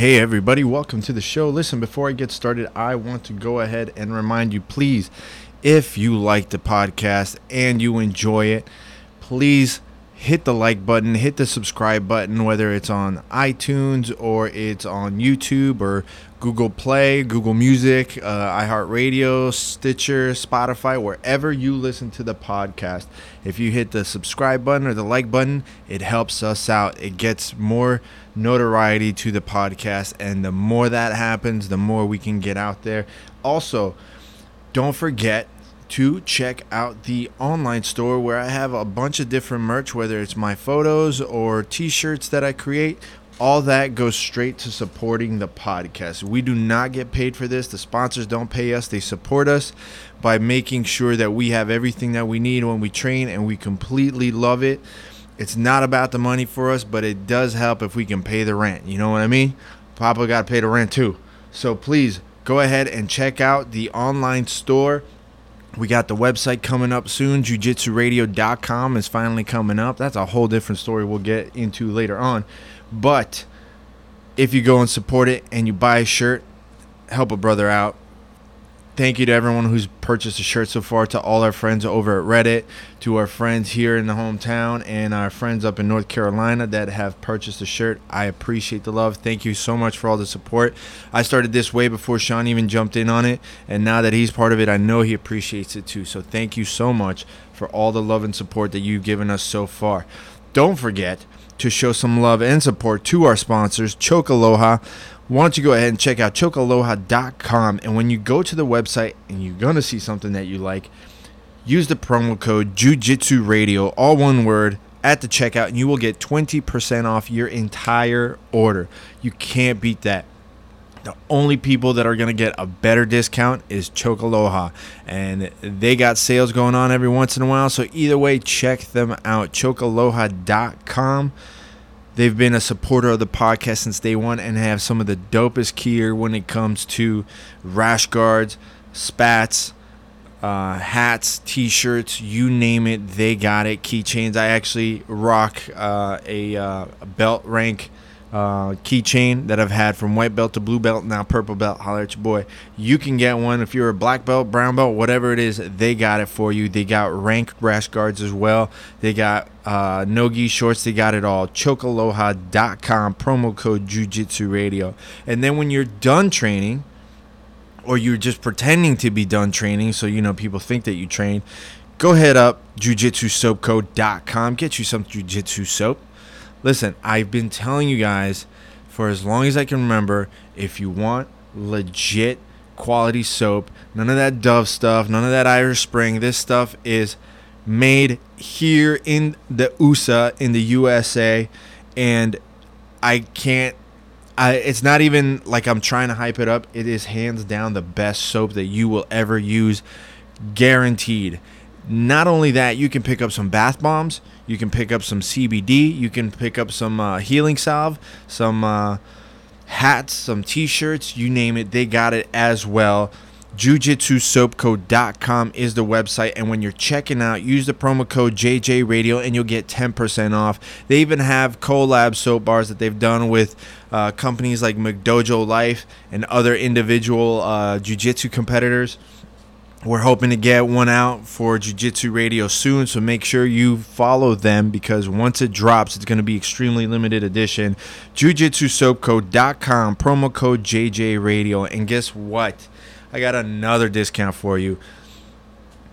Hey, everybody, welcome to the show. Listen, before I get started, I want to go ahead and remind you please, if you like the podcast and you enjoy it, please hit the like button, hit the subscribe button, whether it's on iTunes or it's on YouTube or Google Play, Google Music, uh, iHeartRadio, Stitcher, Spotify, wherever you listen to the podcast. If you hit the subscribe button or the like button, it helps us out. It gets more notoriety to the podcast, and the more that happens, the more we can get out there. Also, don't forget to check out the online store where I have a bunch of different merch, whether it's my photos or t shirts that I create. All that goes straight to supporting the podcast. We do not get paid for this. The sponsors don't pay us, they support us by making sure that we have everything that we need when we train and we completely love it. It's not about the money for us, but it does help if we can pay the rent. You know what I mean? Papa got to pay the rent too. So please go ahead and check out the online store we got the website coming up soon. JujitsuRadio.com is finally coming up. That's a whole different story we'll get into later on. But if you go and support it and you buy a shirt, help a brother out thank you to everyone who's purchased a shirt so far, to all our friends over at Reddit, to our friends here in the hometown, and our friends up in North Carolina that have purchased a shirt. I appreciate the love. Thank you so much for all the support. I started this way before Sean even jumped in on it, and now that he's part of it, I know he appreciates it too. So thank you so much for all the love and support that you've given us so far. Don't forget to show some love and support to our sponsors, Choke Aloha. Why don't you go ahead and check out chokealoha.com and when you go to the website and you're going to see something that you like use the promo code jujitsu radio all one word at the checkout and you will get 20% off your entire order. You can't beat that the only people that are going to get a better discount is Choke Aloha, And they got sales going on every once in a while. So either way, check them out. ChokeAloha.com. They've been a supporter of the podcast since day one and have some of the dopest gear when it comes to rash guards, spats, uh, hats, t-shirts, you name it, they got it. Keychains. I actually rock uh, a, uh, belt rank uh, keychain that I've had from white belt to blue belt, now purple belt. Holler at your boy. You can get one if you're a black belt, brown belt, whatever it is. They got it for you. They got rank rash guards as well. They got uh, nogi shorts. They got it all. Chokealoha.com promo code Jujitsu Radio. And then when you're done training, or you're just pretending to be done training, so you know people think that you train. Go head up jujitsusoapco.com. Get you some jujitsu soap Listen, I've been telling you guys for as long as I can remember if you want legit quality soap, none of that Dove stuff, none of that Irish Spring, this stuff is made here in the USA in the USA and I can't I, it's not even like I'm trying to hype it up. It is hands down the best soap that you will ever use, guaranteed. Not only that, you can pick up some bath bombs. You can pick up some CBD. You can pick up some uh, healing salve, some uh, hats, some T-shirts. You name it, they got it as well. JujitsuSoapCo.com is the website, and when you're checking out, use the promo code JJRadio and you'll get 10% off. They even have collab soap bars that they've done with uh, companies like McDojo Life and other individual uh, competitors. We're hoping to get one out for Jiu Jitsu Radio soon, so make sure you follow them because once it drops, it's going to be extremely limited edition. JujitsuSoapCo.com, promo code JJ Radio. And guess what? I got another discount for you.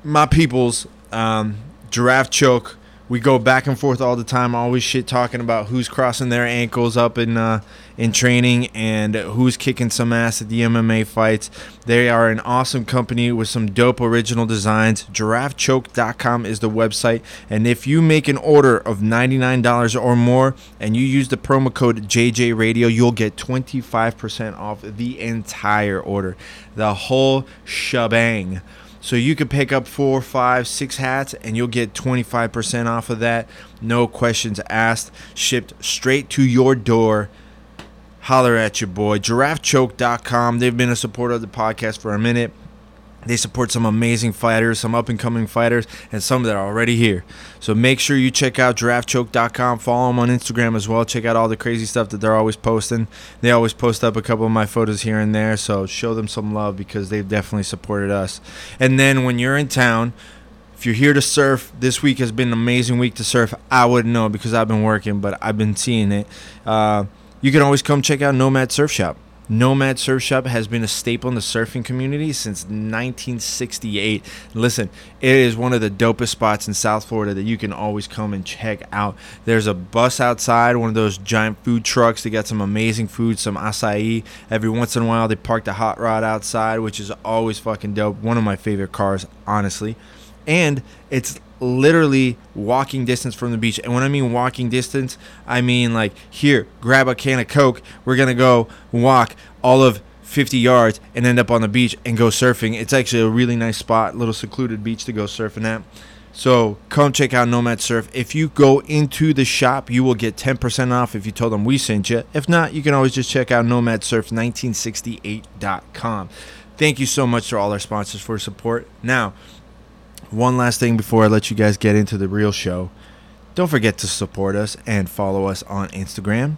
My peoples, um, Giraffe Choke we go back and forth all the time, always shit talking about who's crossing their ankles up in uh, in training and who's kicking some ass at the MMA fights. They are an awesome company with some dope original designs. GiraffeChoke.com is the website, and if you make an order of $99 or more and you use the promo code JJ Radio, you'll get 25% off the entire order, the whole shebang. So you could pick up four, five, six hats and you'll get 25% off of that. No questions asked. Shipped straight to your door. Holler at your boy. GiraffeChoke.com. They've been a supporter of the podcast for a minute. They support some amazing fighters, some up and coming fighters, and some that are already here. So make sure you check out giraffechoke.com. Follow them on Instagram as well. Check out all the crazy stuff that they're always posting. They always post up a couple of my photos here and there. So show them some love because they've definitely supported us. And then when you're in town, if you're here to surf, this week has been an amazing week to surf. I wouldn't know because I've been working, but I've been seeing it. Uh, you can always come check out Nomad Surf Shop. Nomad Surf Shop has been a staple in the surfing community since 1968. Listen, it is one of the dopest spots in South Florida that you can always come and check out. There's a bus outside, one of those giant food trucks. They got some amazing food, some acai. Every once in a while, they park the hot rod outside, which is always fucking dope. One of my favorite cars, honestly. And it's literally walking distance from the beach. And when I mean walking distance, I mean like here, grab a can of Coke. We're gonna go walk all of 50 yards and end up on the beach and go surfing. It's actually a really nice spot, little secluded beach to go surfing at. So come check out Nomad Surf. If you go into the shop, you will get 10% off if you told them we sent you. If not, you can always just check out nomadsurf1968.com. Thank you so much to all our sponsors for support. Now, one last thing before I let you guys get into the real show. Don't forget to support us and follow us on Instagram.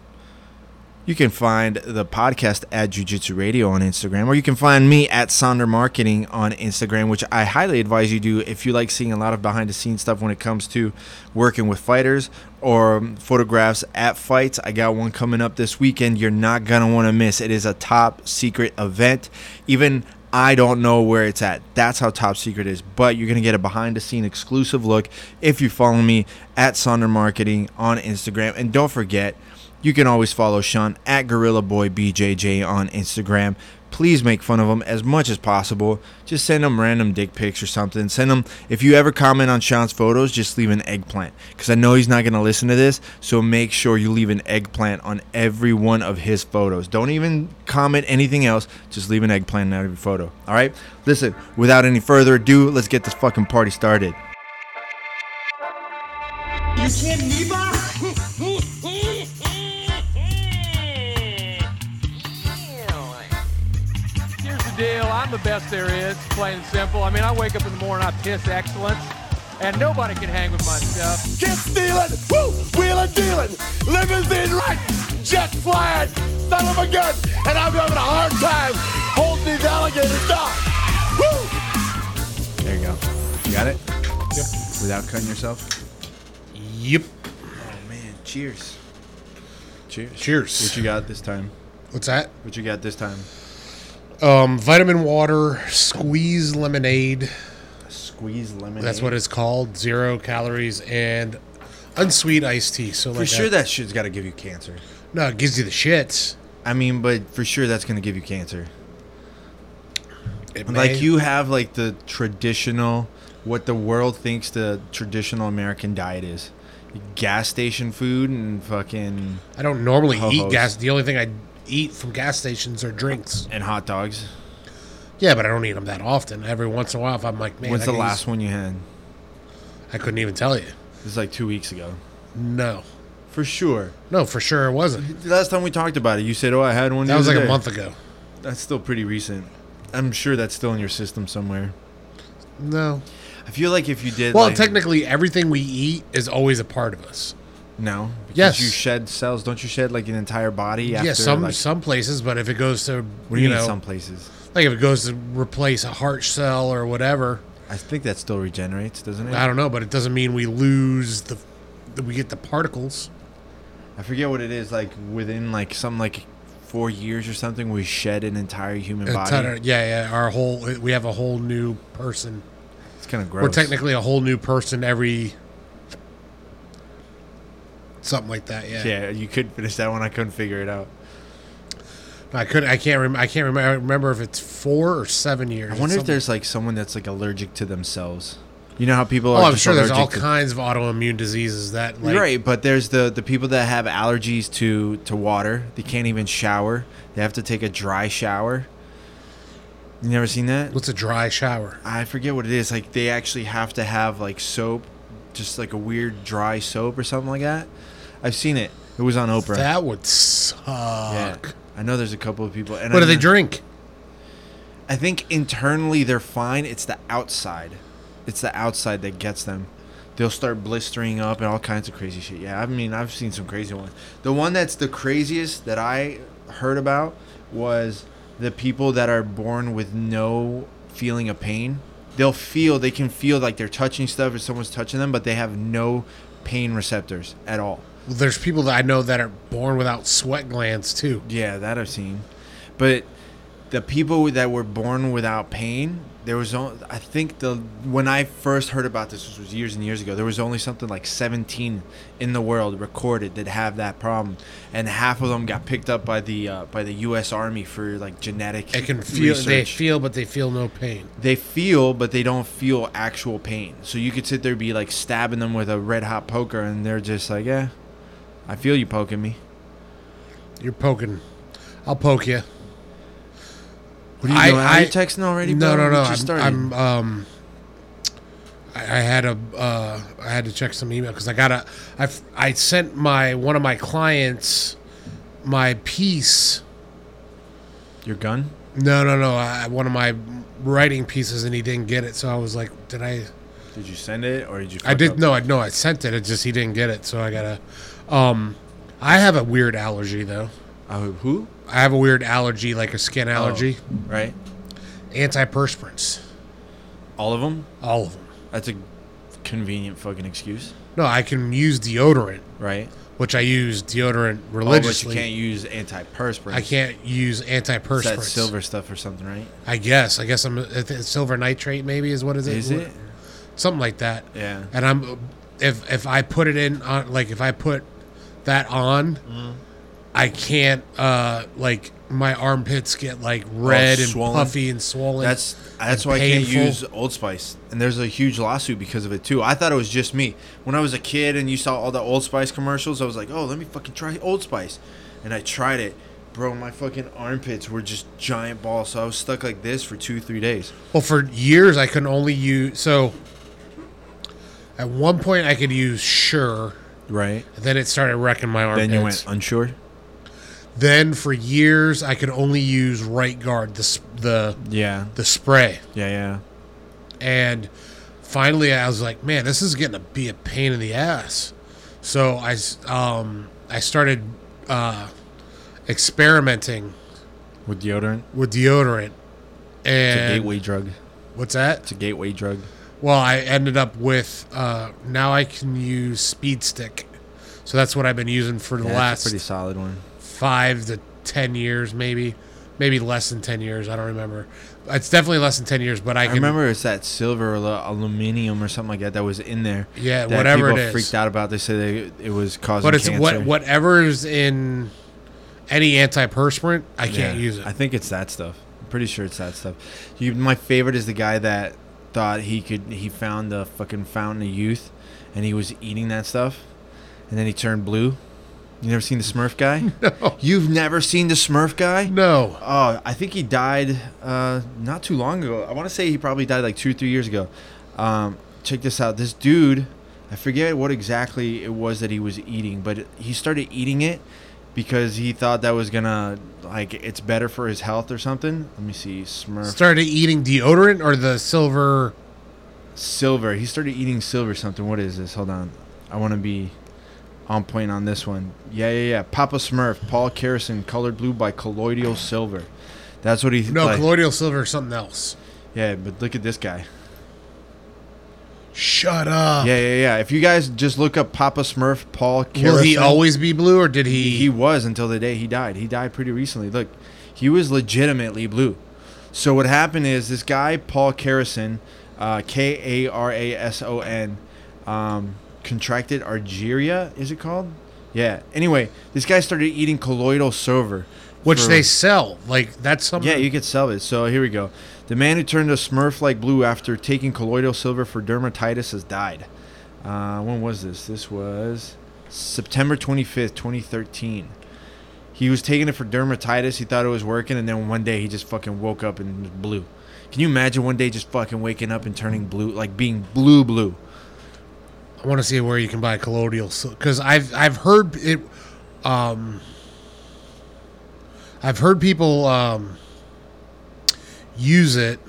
You can find the podcast at Jiu Jitsu Radio on Instagram, or you can find me at Sonder Marketing on Instagram, which I highly advise you do if you like seeing a lot of behind the scenes stuff when it comes to working with fighters or photographs at fights. I got one coming up this weekend. You're not going to want to miss. It is a top secret event. Even I don't know where it's at. That's how top secret is. But you're gonna get a behind the scene exclusive look if you follow me at Sonder Marketing on Instagram. And don't forget, you can always follow Sean at Gorilla Boy BJJ on Instagram. Please make fun of him as much as possible. Just send him random dick pics or something. Send him if you ever comment on Sean's photos, just leave an eggplant because I know he's not gonna listen to this. So make sure you leave an eggplant on every one of his photos. Don't even comment anything else. Just leave an eggplant on every photo. All right. Listen. Without any further ado, let's get this fucking party started. You can't I'm the best there is, plain and simple. I mean, I wake up in the morning, I piss excellence, and nobody can hang with my stuff. Get stealing, woo, wheeling, dealing, limousine right, jet flying, son of a gun, and I'm having a hard time holding these alligators down. Woo! There you go. You got it. Yep. Without cutting yourself. Yep. Oh man. Cheers. Cheers. Cheers. What you got this time? What's that? What you got this time? Um, vitamin water, squeeze lemonade. Squeeze lemonade. That's what it's called. Zero calories and unsweet iced tea. So For like sure, a- that shit's got to give you cancer. no, it gives you the shits. I mean, but for sure, that's gonna give you cancer. It Like may- you have like the traditional, what the world thinks the traditional American diet is: gas station food and fucking I don't normally Ho-hos. eat gas. The only thing I eat from gas stations are drinks. and hot dogs. Yeah, but I don't eat them that often. Every once in a while, if I'm like, man, When's I the could last use- one you had? I couldn't even tell you. This is like two weeks ago. No, For sure. no, for sure it wasn't. The last time we talked about it, you said, "Oh, I had one." the That was other like a day." month ago. That's still pretty recent. I'm sure that's still in your system somewhere. No. I feel like if you did, Well, like, technically, everything we eat is always a part of us. No, because Yes. you shed cells. Don't you shed like an entire body? After, yeah, some like, some places, but if it goes to What do you, you mean know, some places? like if it goes to replace a heart cell or whatever, I think that still regenerates, doesn't it? I don't know, but it doesn't mean we lose the we get the particles. I forget what it is. Like within like some like four years or something, we shed an entire human A body. of- yeah, yeah, our whole we have a whole new person. it's kind of gross. We're technically a whole new person every something like that. Yeah, yeah. You could finish that one. I couldn't figure it out. I couldn't. I can't rem- I can't remember remember if it's four or seven years. I wonder if there's like someone that's like allergic to themselves. You know how people Oh, are. I'm just sure there's all to- kinds of autoimmune diseases that like right, but there's the the people that have allergies to to water. They can't even shower. They have to take a dry shower. You never seen that? What's a dry shower? I forget what it is. Like they actually have to have like soap, just like a weird dry soap or something like that. I've seen it. It was on Oprah. That would suck. yeah, I know there's a couple of people. And What I do they know- drink? I think internally they're fine. It's the outside. It's the outside that gets them. They'll start blistering up and all kinds of crazy shit. Yeah, I mean, I've seen some crazy ones. The one that's the craziest that I heard about was the people that are born with no feeling of pain. They'll feel, they can feel like they're touching stuff or someone's touching them, but they have no pain receptors at all. There's people that I know that are born without sweat glands too. Yeah, that I've seen. But the people that were born without pain, there was only, I think the when I first heard about this which was years and years ago, there was only something like 17 in the world recorded that have that problem, and half of them got picked up by the uh, by the U.S. Army for like genetic. They can feel. They feel, but they feel no pain. They feel, but they don't feel actual pain. So you could sit there and be like stabbing them with a red hot poker, and they're just like, yeah, I feel you poking me. You're poking. I'll poke you. What are you I- doing? Are I- you texting already? No, bro? no, no. We just started. I'm, I'm um. I, I had a uh, I had to check some email because I got a I I sent my one of my clients my piece. Your gun? No, no, no. I, one of my writing pieces and he didn't get it. So I was like, did I? Did you send it or did you? I did up? no, I no, I sent it. It just he didn't get it. So I gotta. Um, I have a weird allergy though. Uh, who? I have a weird allergy, like a skin allergy. Oh, right. Antiperspirants, All of them. all of them. That's a convenient fucking excuse, No, I can use deodorant, right? which I use deodorant Oh, but religiously. you can't use antiperspirant. I can't use antiperspirant. that silver stuff or something, right? I guess. I guess I'm it's silver nitrate. Maybe is what is it? Is it? something like that? Yeah. And I'm if if I put it in on like if I put that on, Mm-hmm. I can't uh like my armpits get like red and Oh, puffy and swollen. That's that's why I can't use Old Spice, and there's a huge lawsuit because of it too. I thought it was just me. When I was a kid and you saw all the Old Spice commercials, I was like, oh, let me fucking try Old Spice, and I tried it. Bro, my fucking armpits were just giant balls, so I was stuck like this for two, three days. Well, for years I could only use so. At one point I could use Sure, Right. and then it started wrecking my armpits. Then you went unsure. Then for years I could only use Right Guard, the the Yeah. the spray, Yeah, yeah. and finally I was like, man, this is getting to be a pain in the ass. So I um I started uh, experimenting With deodorant, with deodorant, it's a and gateway drug. what's that? It's a gateway drug. Well, I ended up with uh, now I can use Speed Stick, so that's what I've been using for the Yeah, last pretty solid one. five to ten years, maybe, maybe less than ten years. I don't remember. It's definitely less than ten years, but I I can remember it's that silver or aluminum or something like that that was in there. Yeah, that whatever people it is. freaked out about. They said it was causing But it's cancer. what whatever is in any antiperspirant, I can't use it. I think it's that stuff. I'm pretty sure it's that stuff. You, my favorite is the guy that thought he could. He found the fucking fountain of youth, and he was eating that stuff, and then he turned blue. You never seen the Smurf guy? no. You've never seen the Smurf guy? no, Oh, I think he died uh, not too long ago. I want to say he probably died like two, or three years ago. Um, check this out. This dude, I forget what exactly it was that he was eating, but he started eating it because he thought that was gonna like it's better for his health or something. Let me see, Smurf started eating deodorant or the silver. silver. He started eating silver something. What is this? Hold on, I want to be on point on this one. Yeah, yeah, yeah. Papa Smurf, Paul Karason, colored blue by colloidal silver. That's what he No, like- colloidal silver or something else. Yeah, but look at this guy. Shut up. Yeah, yeah, yeah. If you guys just look up Papa Smurf, Paul Karason, Will he always be blue, or did he? he was until the day he died. He died pretty recently. Look, he was legitimately blue. So what happened is this guy Paul Karason, uh, K A R A S O N, um, contracted Argyria. Is it called? Yeah. Anyway, this guy started eating colloidal silver, which for- they sell. Like that's something. yeah, you could sell it. So here we go. The man who turned a Smurf like blue after taking colloidal silver for dermatitis has died. Uh, when was this? This was September 25th, 2013. He was taking it for dermatitis. He thought it was working, and then one day he just fucking woke up and was blue. Can you imagine one day just fucking waking up and turning blue, like being blue, blue? I want to see where you can buy colloidal silver because I've I've heard it. Um, I've heard people um, use it.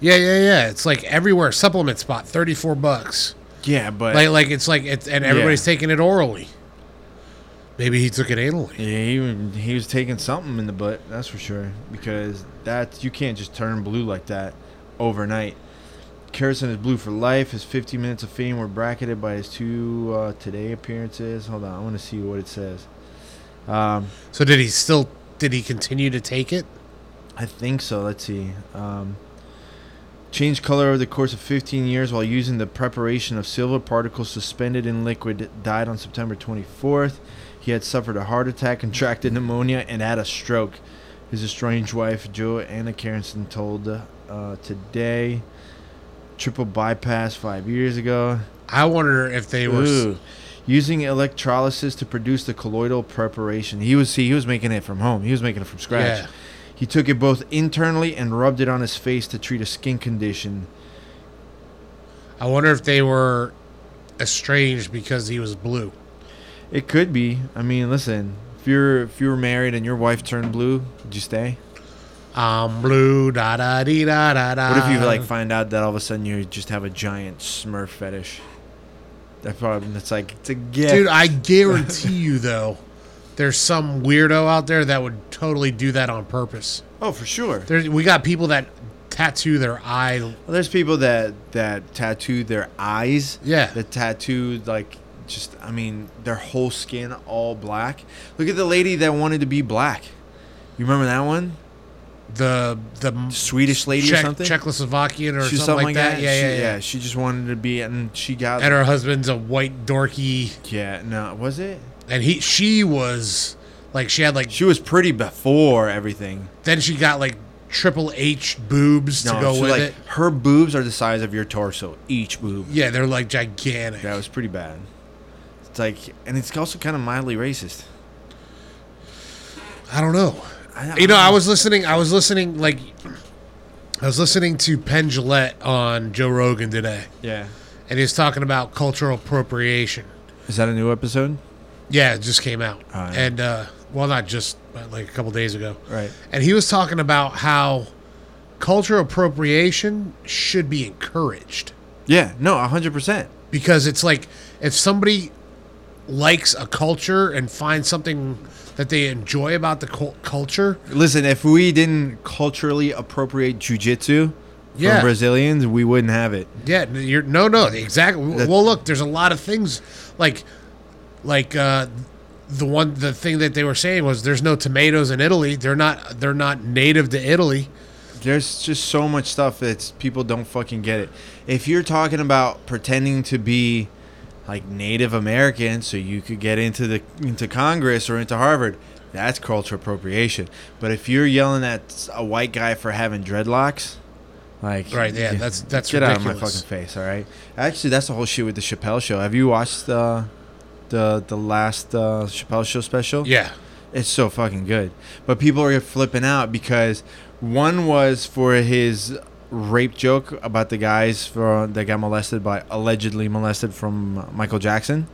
Yeah, yeah, yeah. It's like everywhere. Supplement spot, thirty four bucks. Yeah, but Like, like it's like it's and everybody's taking it orally. Maybe he took it anally. yeah, he, he was taking something in the butt. That's for sure. Because that you can't just turn blue like that overnight. Harrison is blue for life. His 15 minutes of fame were bracketed by his two uh, today appearances. Hold on, I want to see what it says. Um, So did he still? Did he continue to take it? I think so. Let's see. Um, changed color over the course of 15 years while using the preparation of silver particles suspended in liquid. Died on September 24th. He had suffered a heart attack, contracted pneumonia, and had a stroke. His estranged wife, Joanna Carrington, told uh, today. Triple bypass five years ago. I wonder if they were. Ooh. Using electrolysis to produce the colloidal preparation. He was see, he was making it from home. He was making it from scratch. Yeah. He took it both internally and rubbed it on his face to treat a skin condition. I wonder if they were estranged because he was blue. It could be. I mean, listen, if you're if you were married and your wife turned blue, would you stay? I'm blue, da da dee da da da. What if you like find out that all of a sudden you just have a giant Smurf fetish? That probably It's like it's a gift. dude? I guarantee you though, there's some weirdo out there that would totally do that on purpose. oh, for sure. There's we got people that tattoo their eye. Well, there's people that that tattoo their eyes. Yeah. That tattoo like just I mean their whole skin all black. Look at the lady that wanted to be black. You remember that one? The the Swedish lady or something. Czechoslovakian or was something, like that. Yeah, she, yeah, yeah, She just wanted to be, and she got. And her husband's a white dorky, yeah, no, was it? And he she was like she had like She was pretty before everything. then she got like triple H boobs to go with like, it. Her boobs are the size of your torso, each boob. Yeah, they're like gigantic. That was pretty bad. It's like, and it's also kind of mildly racist. I don't know. I, You know, I was listening. I was listening like I was listening to Penn on Joe Rogan today, yeah. and he was talking about cultural appropriation. Is that a new episode? Yeah, it just came out, yeah. and uh, well, not just but like a couple days ago. Right. And he was talking about how cultural appropriation should be encouraged Yeah. No, hundred percent. because it's like if somebody likes a culture and finds something that they enjoy about the culture, Listen, if we didn't culturally appropriate jujitsu Yeah. from Brazilians, we wouldn't have it. Yeah, you're no, no, exactly. That- well, look, there's a lot of things like, like uh, the one, the thing that they were saying was there's no tomatoes in Italy. They're not, they're not native to Italy. There's just so much stuff that people don't fucking get it. If you're talking about pretending to be like Native American so you could get into the into Congress or into Harvard, that's cultural appropriation. But if you're yelling at a white guy for having dreadlocks, like Right, yeah, that's- that's get out of my fucking face. All right. Actually, that's the whole shit with the Chappelle show. Have you watched the the the last uh, Chappelle show special? Yeah, It's so fucking good. But people are flipping out because one was for his rape joke about the guys for that got molested by allegedly molested from Michael Jackson.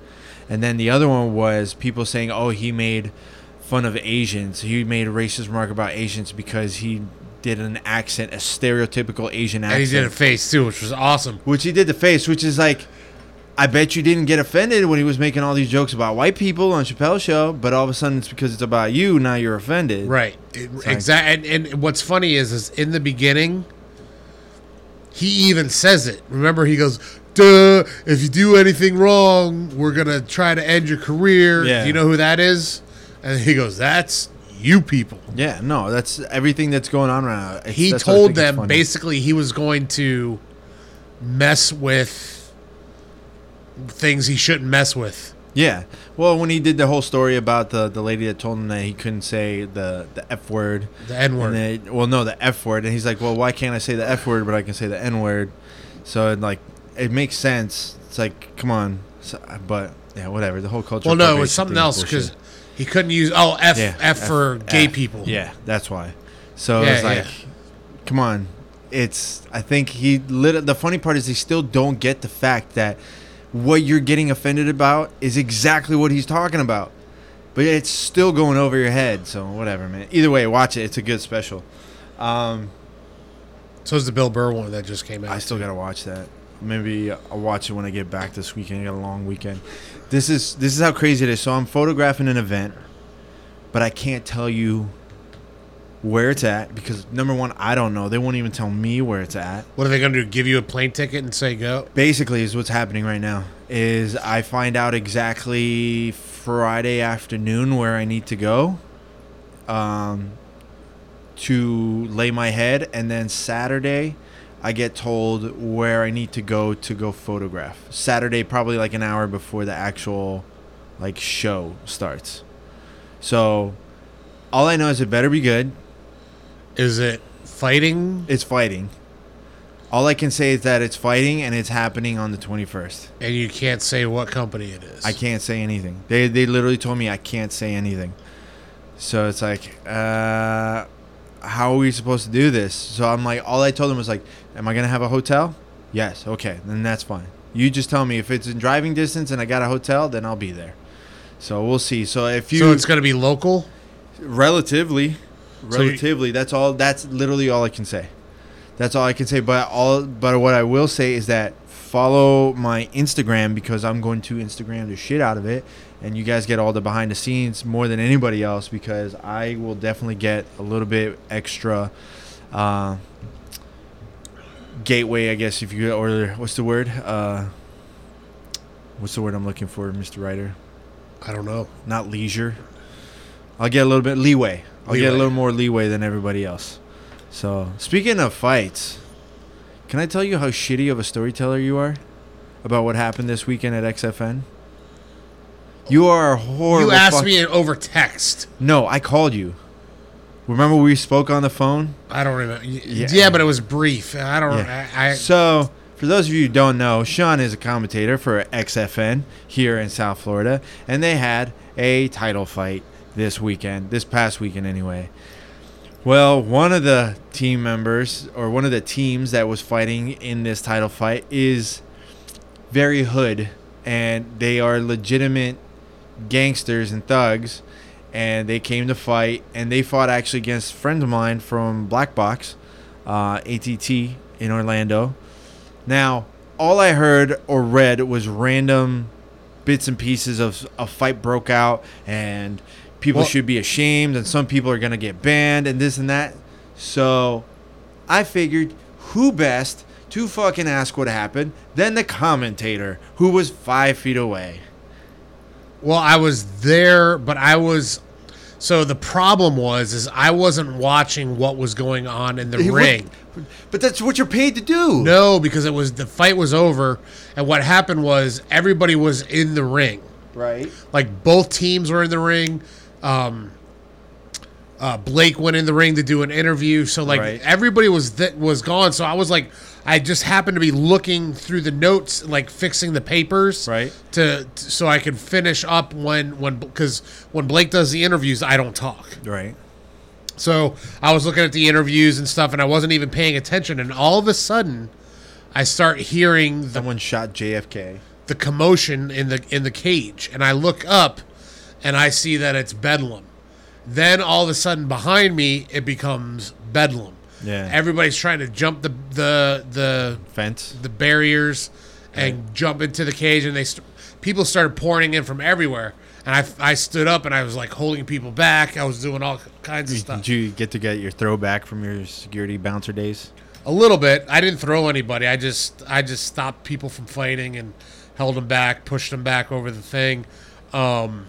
And then the other one was people saying, "Oh, he made fun of Asians. He made a racist remark about Asians because he did an accent, a stereotypical Asian and accent." he did a face too, which was awesome. Which he did the face, which is like, I bet you didn't get offended when he was making all these jokes about white people on Chappelle's show, but all of a sudden it's because it's about you. Now you're offended. Right, exactly. And, and what's funny is, is in the beginning, he even says it. Remember, he goes, "Duh! If you do anything wrong, we're gonna try to end your career." Yeah. Do you know who that is? And he goes, "That's you people." Yeah, no, that's everything that's going on right now. It's- he that's what I told them basically he was going to mess with things he shouldn't mess with. Yeah. Well, when he did the whole story about the, the lady that told him that he couldn't say the, the F word. The N word. Well, no, the F word. And he's like, well, why can't I say the F word, but I can say the N word? So, it, like, it makes sense. It's like, come on. So, but, yeah, whatever. The whole culture. Well, no, it was something else because he couldn't use oh F Yeah, F for gay F. people. Yeah, that's why. So Yeah, it's like, yeah. come on. It's. I think he. Lit, the funny part is they still don't get the fact that what you're getting offended about is exactly what he's talking about, but it's still going over your head. So whatever, man. Either way, watch it. It's a good special. Um, So is the Bill Burr one that just came out. I still gotta watch that. Maybe I'll watch it when I get back this weekend. I got a long weekend. This is this is how crazy it is. So I'm photographing an event, but I can't tell you where it's at because number one, I don't know. They won't even tell me where it's at. What are they going to do? Give you a plane ticket and say go? Basically, is what's happening right now. Is I find out exactly Friday afternoon where I need to go, um, to lay my head, and then Saturday, I get told where I need to go to go photograph. Saturday, probably like an hour before the actual, like show starts. So, all I know is it better be good. Is it fighting? It's fighting. All I can say is that it's fighting and it's happening on the 21st. And you can't say what company it is. I can't say anything. They they literally told me I can't say anything. So it's like, uh, how are we supposed to do this? So I'm like, all I told them was like, am I gonna have a hotel? Yes. Okay, then that's fine. You just tell me if it's in driving distance and I got a hotel, then I'll be there. So we'll see. So if you so it's going to be local? relatively, Relatively, that's all. That's literally all I can say. That's all I can say. But all, but what I will say is that follow my Instagram because I'm going to Instagram the shit out of it, and you guys get all the behind the scenes more than anybody else because I will definitely get a little bit extra. Uh, gateway, I guess, if you or what's the word? Uh, what's the word I'm looking for, Mr. Writer? I don't know. not leisure. I'll get a little bit leeway. I'll get a little more leeway than everybody else. So, speaking of fights, can I tell you how shitty of a storyteller you are about what happened this weekend at XFN? You are a horrible. You asked fuck- me over text. No, I called you. Remember we spoke on the phone? I don't remember. Yeah. Yeah, but it was brief. I don't. Yeah. I, I So, for those of you who don't know, Sean is a commentator for XFN here in South Florida, and they had a title fight this weekend, this past weekend anyway. Well, one of the team members, or one of the teams that was fighting in this title fight, is very hood, and they are legitimate gangsters and thugs, and they came to fight, and they fought actually against a friend of mine from Black Box, uh, ATT in Orlando. Now, all I heard or read was random bits and pieces of a fight broke out, and people Well- should be ashamed, and some people are gonna get banned, and this and that. So, I figured, who best to fucking ask what happened than the commentator, who was five feet away. well, I was there, but I was. So the problem was, is I wasn't watching what was going on in the He ring. But that's what you're paid to do. No, because it was the fight was over, and what happened was everybody was in the ring. Right. Like both teams were in the ring. Um, uh, Blake went in the ring to do an interview, so like Right. everybody was th- was gone. So I was like, I just happened to be looking through the notes, like fixing the papers, Right. To, to so I could finish up when when because when Blake does the interviews, I don't talk. Right. So I was looking at the interviews and stuff, and I wasn't even paying attention. And all of a sudden, I start hearing the Someone shot JFK. the commotion in the in the cage and I look up and I see that it's Bedlam. Then all of a sudden behind me it becomes Bedlam. Yeah. Everybody's trying to jump the the the Fence. the barriers and jump into the cage and they st- people started pouring in from everywhere and I, I stood up and I was like holding people back. I was doing all kinds of stuff. Did you get to get your throwback from your security bouncer days? A little bit. I didn't throw anybody. I just I just stopped people from fighting and held them back, pushed them back over the thing. Um,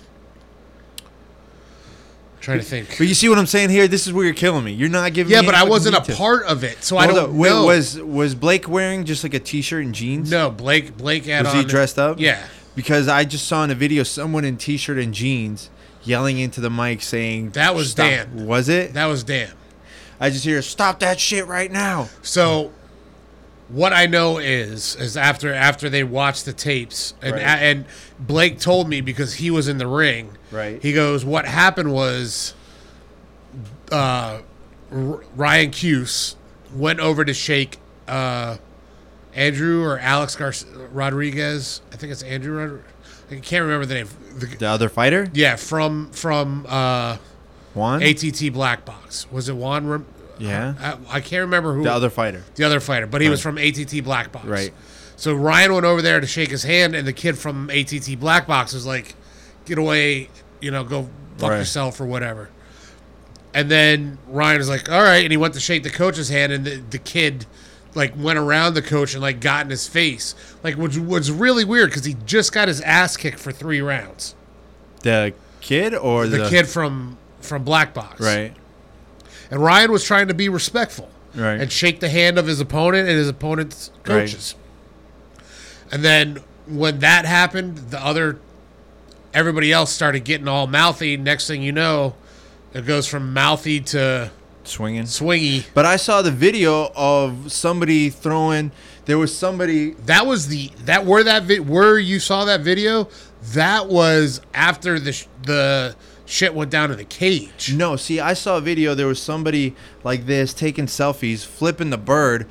trying to think. But you see what I'm saying here? This is where you're killing me. You're not giving Yeah, me but I wasn't a part of it, so I don't up. Wait, know. Was was Blake wearing just like a t-shirt and jeans? no Blake? Blake had Was on he dressed up? Yeah, Because I just saw in a video someone in t-shirt and jeans yelling into the mic saying That was "Stop." Dan. Was it? that was Dan. I just hear stop that shit right now. So what I know is is after after they watched the tapes and Right. and Blake told me because he was in the ring. Right. He goes, "What happened was uh, R- Ryan Cuse went over to shake uh, Andrew or Alex Gar- Rodriguez. I think it's Andrew. I can't remember the name. The, The other fighter? yeah, from from uh, Juan? ATT Black Box. Was it Juan? Yeah. I, I can't remember who The other fighter. the other fighter, but he was from ATT Black Box. Right. So Ryan went over there to shake his hand, and the kid from ATT Black Box was like, "Get away, you know, go fuck Right. yourself or whatever." And then Ryan was like, "All right," and he went to shake the coach's hand, and the, the kid like went around the coach and like got in his face, like which was really weird because he just got his ass kicked for three rounds. The kid or The, the, kid from from Black Box, Right. And Ryan was trying to be respectful Right. and shake the hand of his opponent and his opponent's Right. coaches. And then when that happened, the other everybody else started getting all mouthy. Next thing you know, it goes from mouthy to Swinging. swingy. But I saw the video of somebody throwing. There was somebody. That was the that where that vi- where you saw that video. That was after the sh- the shit went down in the cage. No, see, I saw a video. There was somebody like this taking selfies, flipping the bird,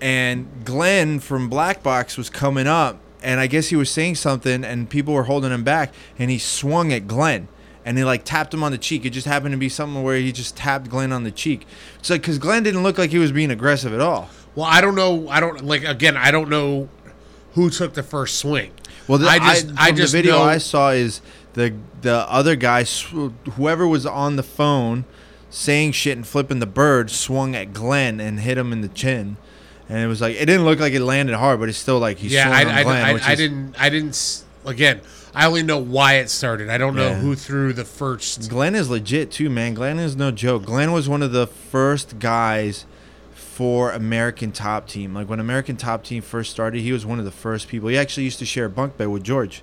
and Glenn from Black Box was coming up, and I guess he was saying something, and people were holding him back, and he swung at Glenn. And he like tapped him on the cheek. It just happened to be something where he just tapped Glenn on the cheek. It's like because Glenn didn't look like he was being aggressive at all. Well, I don't know. I don't like again. I don't know who took the first swing. Well, the, I just I, from just the video know, I saw is the the other guy, sw- whoever was on the phone, saying shit and flipping the bird, swung at Glenn and hit him in the chin, and it was like it didn't look like it landed hard, but it's still like he yeah. swung I, on I, Glenn. I, I is- didn't I didn't s- again. I only know why it started. I don't know Yeah. who threw the first. Glenn is legit too, man. Glenn is no joke. Glenn was one of the first guys for American Top Team. Like when American Top Team first started, he was one of the first people. He actually used to share a bunk bed with George.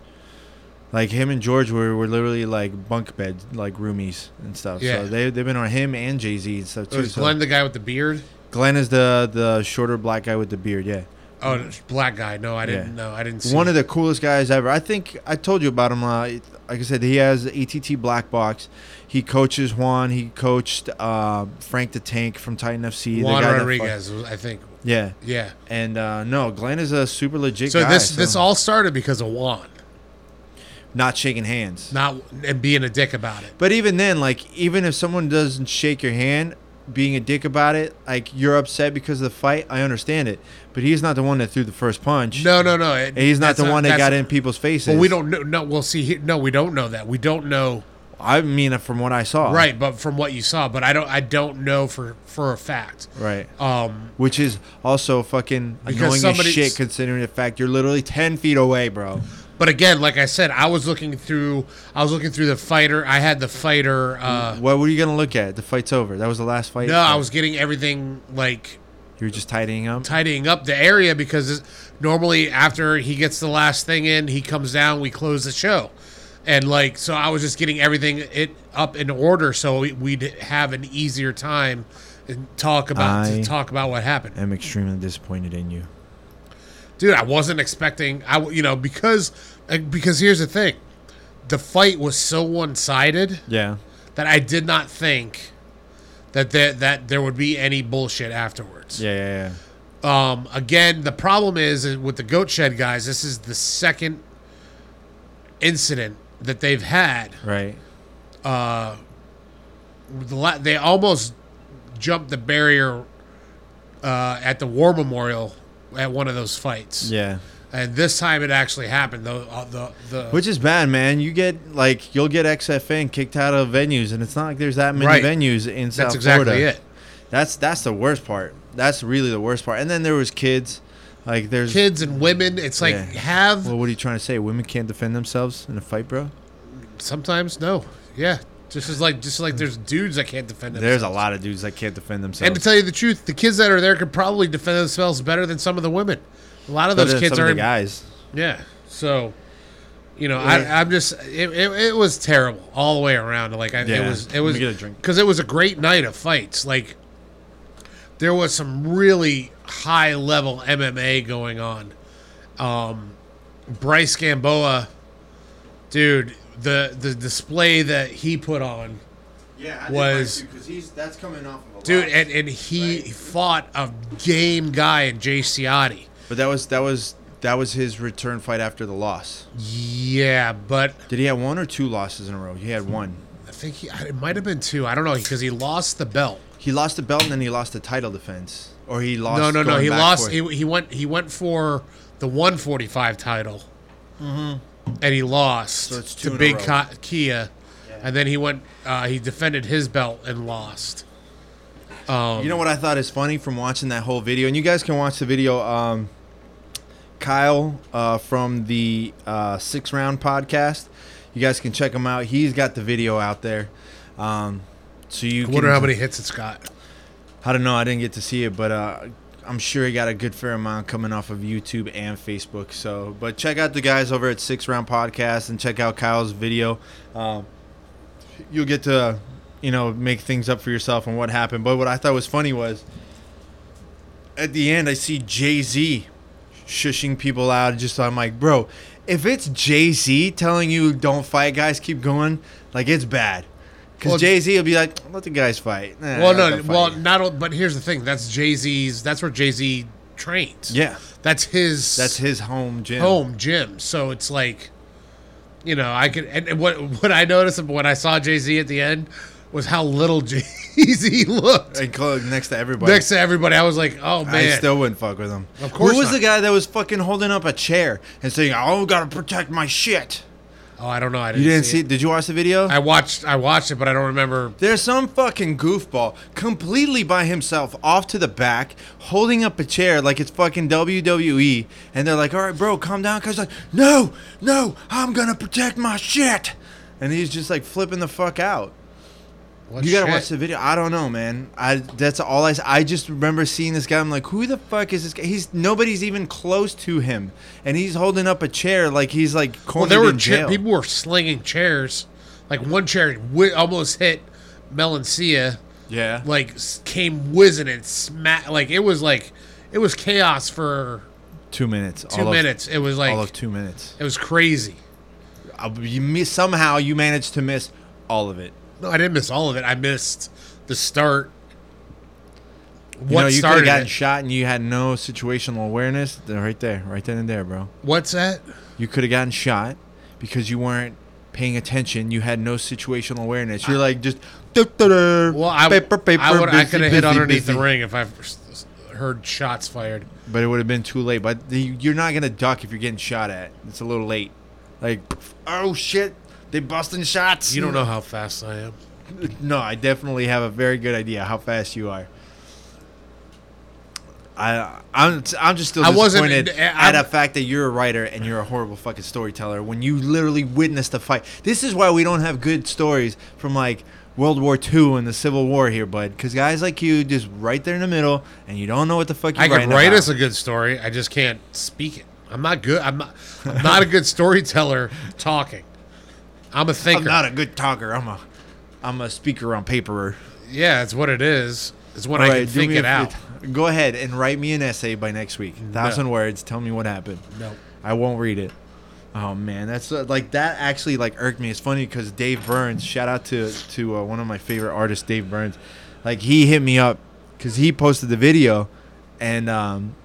Like him and George were, were literally like bunk bed, like roomies and stuff. Yeah. So they they've been on him and Jay Z and stuff too. Was so- Glenn the guy with the beard? Glenn is the the shorter black guy with the beard. Yeah. Oh, black guy. No, I didn't Yeah. know. I didn't see. One of the coolest guys ever. I think I told you about him. Uh, like I said, he has ATT Black Box. He coaches Juan. He coached uh, Frank the Tank from Titan FC. the Juan guy Rodriguez. I think. Yeah, Yeah. and uh, no, Glenn is a super legit So guy. this so this all started because of Juan not shaking hands. not and being a dick about it. But even then, like even if someone doesn't shake your hand, being a dick about it, like you're upset because of the fight, I understand it. But he's not the one that threw the first punch. No, no, no. it- And he's not the one that got in people's faces. Well, we don't know. No, we'll see. No, we don't know that. We don't know. I mean, from what I saw, Right, but from what you saw, but I don't. I don't know for for a fact. right. Um, which is also fucking annoying as shit considering the fact you're literally 10 feet away bro but again, like I said, I was looking through. I was looking through the fighter. I had the fighter. Uh, what were you gonna look at the fight's over that was the last fight no, I was getting everything like you were just tidying up tidying up the area because normally after he gets the last thing in, he comes down. We close the show, and like so, I was just getting everything it up in order so we- we'd have an easier time and talk about I- to talk about what happened. i'm extremely disappointed in you dude i wasn't expecting i you know because uh, because here's the thing. The fight was so one-sided yeah. that i did not think that there, that there would be any bullshit afterwards. Yeah yeah yeah. Um again the problem is uh, with the goat shed guys this is the second incident that they've had. Right. Uh, they almost jumped the barrier uh, at the war memorial at one of those fights. Yeah. And this time it actually happened though uh, the the which is bad man. You get like you'll get xfn kicked out of venues and it's not like there's that many Right. venues in south That's exactly florida. it. that's that's the worst part. That's really the worst part. And then there was kids. Like there's Kids and women, it's like Yeah. have well what are you trying to say? Women can't defend themselves in a fight bro? Sometimes no, yeah, just as like just like there's dudes that can't defend themselves. There's a lot of dudes that can't defend themselves. And to tell you the truth, the kids that are there could probably defend themselves better than some of the women. A lot of those kids are guys. yeah. So, you know, Yeah. I, I'm just it, it, it was terrible all the way around. Like I, Yeah. it was it Let was me get a drink. because it was a great night of fights. Like there was some really high level MMA going on. Um, Bryce Gamboa, dude, the the display that he put on, Yeah, did Was- because he's that's coming off of a dude, and, and he fought a game guy in Jay Ciotti. but that was that was that was his return fight after the loss. Yeah, but Did he have one or two losses in a row? He had one. I think he, it might have been two. I don't know because he lost the belt. He lost the belt and then he lost the title defense, or he lost. No, no, no. He lost. He, he went. He went for the 145 title, mm-hmm. And he lost. So to Big. Ka- Kia, and then he went. Uh, he defended his belt and lost. Um, You know what I thought is funny from watching that whole video, and you guys can watch the video. Um, Kyle uh, from the uh, Six Round Podcast, you guys can check him out. He's got the video out there, um, so you. I can, wonder how many hits it's got. I don't know. I didn't get to see it, but uh, I'm sure he got a good fair amount coming off of YouTube and Facebook. So, but check out the guys over at Six Round Podcast and check out Kyle's video. Um, you'll get to, you know, make things up for yourself on what happened. But what I thought was funny was at the end, I see JZ shushing people out. Just I'm like, bro, if it's JZ telling you don't fight, guys, keep going, like it's bad. Because Well- JZ will be like, let the guys fight. Nah, Well, no, well, not. all- But here's the thing. That's JZ's. That's where JZ trains. yeah. That's his. That's his home gym. home gym. So it's like, you know, I could. And what what I noticed when I saw JZ at the end was how little JZ looked And close next to everybody. next to everybody. I was like, oh man. I still wouldn't fuck with him. Of course Who was not. the guy that was fucking holding up a chair and saying, "Oh, gotta protect my shit"? Oh, I don't know. I didn't, You didn't see. it? Did you watch the video? I watched. I watched it, but I don't remember. There's some fucking goofball completely by himself off to the back, holding up a chair like it's fucking WWE. And they're like, all right, bro, calm down. Cause like, no, no, I'm gonna protect my shit. And he's just like flipping the fuck out. What you gotta shit? watch the video. I don't know, man. I that's all I. I just remember seeing this guy. I'm like, who the fuck is this guy? He's nobody's even close to him, and he's holding up a chair like he's like Well, there were in cha- people were slinging chairs. Like one chair whi- almost hit Melancia. yeah, Like came whizzing and smack. Like it was like it was chaos for two minutes. two all minutes. it was like all of two minutes. it was crazy. Uh, You miss, somehow you managed to miss all of it. No, I didn't miss all of it. I missed the start. What you know, you could have gotten it? shot and you had no situational awareness. Right there, right then and there, bro. What's that? You could have gotten shot because you weren't paying attention. You had no situational awareness. You're like just. Well, I, paper, paper, I, would, I could have hit underneath busy. the ring if I heard shots fired. But it would have been too late. But you're not gonna duck if you're getting shot at. It's a little late. Like, oh shit, they busting shots. You don't know how fast I am. No, I definitely have a very good idea how fast you are. I I'm I'm just still I wasn't- disappointed eh, I'm- at the fact that you're a writer and you're a horrible fucking storyteller when you literally witnessed the fight. This is why we don't have good stories from like World War II and the Civil War here, bud. Because guys like you just right there in the middle and you don't know what the fuck you're I could writing write about. us a good story. I just can't speak it. I'm not good. I'm not. I'm not a good storyteller talking. I'm a thinker. I'm not a good talker. I'm a I'm a speaker on paper. yeah, it's what it is. It's what All I right, can think it out. Go ahead and write me an essay by next week. Thousand words. Tell me what happened. No. I won't read it. Oh man, that's uh, like that actually like irked me. It's funny because Dave Burns, shout out to to uh, one of my favorite artists, Dave Burns. Like he hit me up because he posted the video, and um,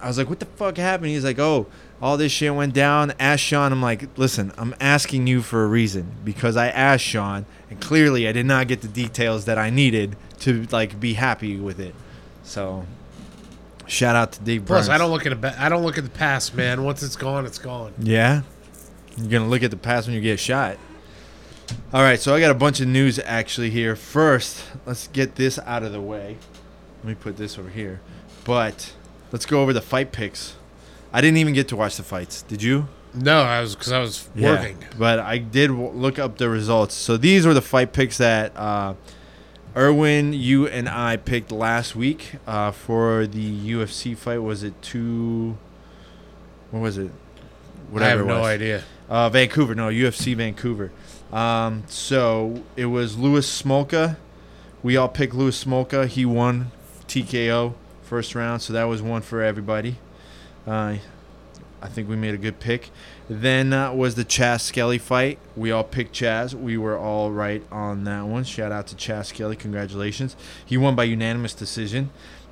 I was like, "What the fuck happened?" He's like, "Oh, all this shit went down." Ask Sean. I'm like, "Listen, I'm asking you for a reason because I asked Sean, and clearly I did not get the details that I needed to like be happy with it." So, shout out to Dave Burns. Plus, I don't look at a ba- I don't look at the past, man. Once it's gone, it's gone. Yeah. You're going to look at the past when you get shot. All right, so I got a bunch of news actually here. First, let's get this out of the way. Let me put this over here. But let's go over the fight picks. I didn't even get to watch the fights. Did you? No, I was because I was Yeah, working. But I did w- look up the results. So these were the fight picks that uh, Erwin, you, and I picked last week uh, for the UFC fight. Was it two? What was it? Whatever I have it no idea. Uh, Vancouver, no, UFC Vancouver. Um, so it was Louis Smolka. We all picked Louis Smolka. He won TKO first round, so that was one for everybody. Uh, I think we made a good pick. Then uh, was the Chaz Skelly fight. We all picked Chaz. We were all right on that one. Shout out to Chaz Skelly. Congratulations. He won by unanimous decision.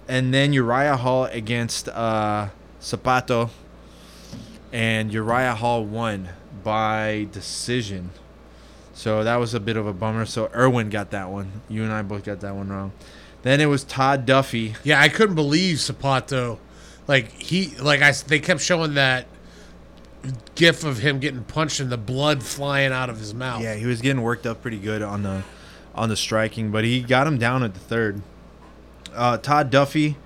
And then Uriah Hall against uh, Zapato and Uriah Hall won by decision. So that was a bit of a bummer. So Irwin got that one. You and I both got that one wrong. Then it was Todd Duffy. Yeah, I couldn't believe Zapato. Like he, like I, they kept showing that gif of him getting punched and the blood flying out of his mouth. Yeah, he was getting worked up pretty good on the on the striking, but he got him down at the third. Uh, Todd Duffy.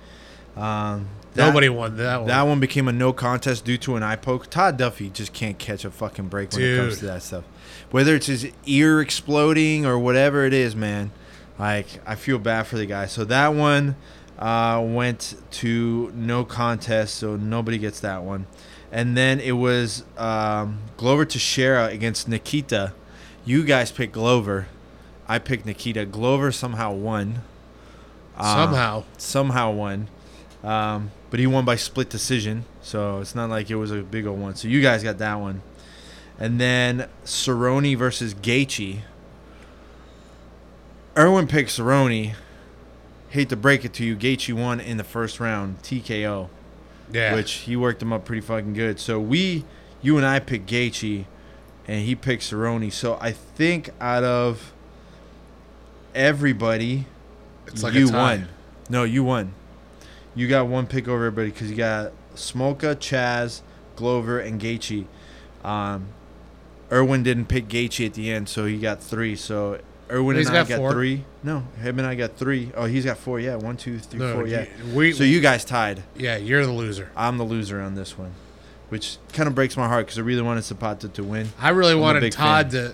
Um, that- Nobody won that one. That one became a no contest due to an eye poke. Todd Duffy just can't catch a fucking break when it comes to that stuff. Whether it's his ear exploding or whatever it is, man. Like I feel bad for the guy. So that one uh, went to no contest, so nobody gets that one. And then it was um, Glover Teixeira against Nikita. You guys picked Glover. I picked Nikita. Glover somehow won. Uh, Somehow. somehow won. Um, but he won by split decision, so it's not like it was a big old one. So you guys got that one. And then Cerrone versus Gaethje. Erwin picked Cerrone. Hate to break it to you, Gaethje won in the first round, TKO, Yeah. which he worked him up pretty fucking good. So we, you and I picked Gaethje, and he picked Cerrone. So I think out of everybody, it's like you won. No, you won. You got one pick over everybody because you got Smolka, Chaz, Glover, and Gaethje. Um, Irwin didn't pick Gaethje at the end, so he got three. So Irwin He's and I got got three. No, him and I got three. Oh, he's got four. Yeah, one, two, three, No, four. Yeah. we- so you guys tied. Yeah, you're the loser. I'm the loser on this one, which kind of breaks my heart because I really wanted Zapata to win. I really I'm wanted Todd to.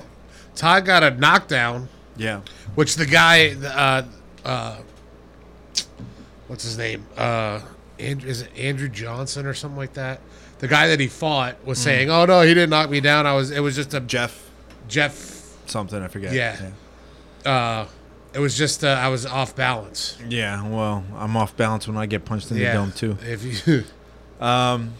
Todd got a knockdown, Yeah. which the guy, uh, uh, what's his name? Uh, Andrew, is it Andrew Johnson or something like that? The guy that he fought was saying, "Oh no, he didn't knock me down. I was. It was just a Jeff Jeff. something I forget. Yeah. Uh, it was just uh, I was off balance. Yeah. Well, I'm off balance when I get punched in yeah. the dome too. If you, Um,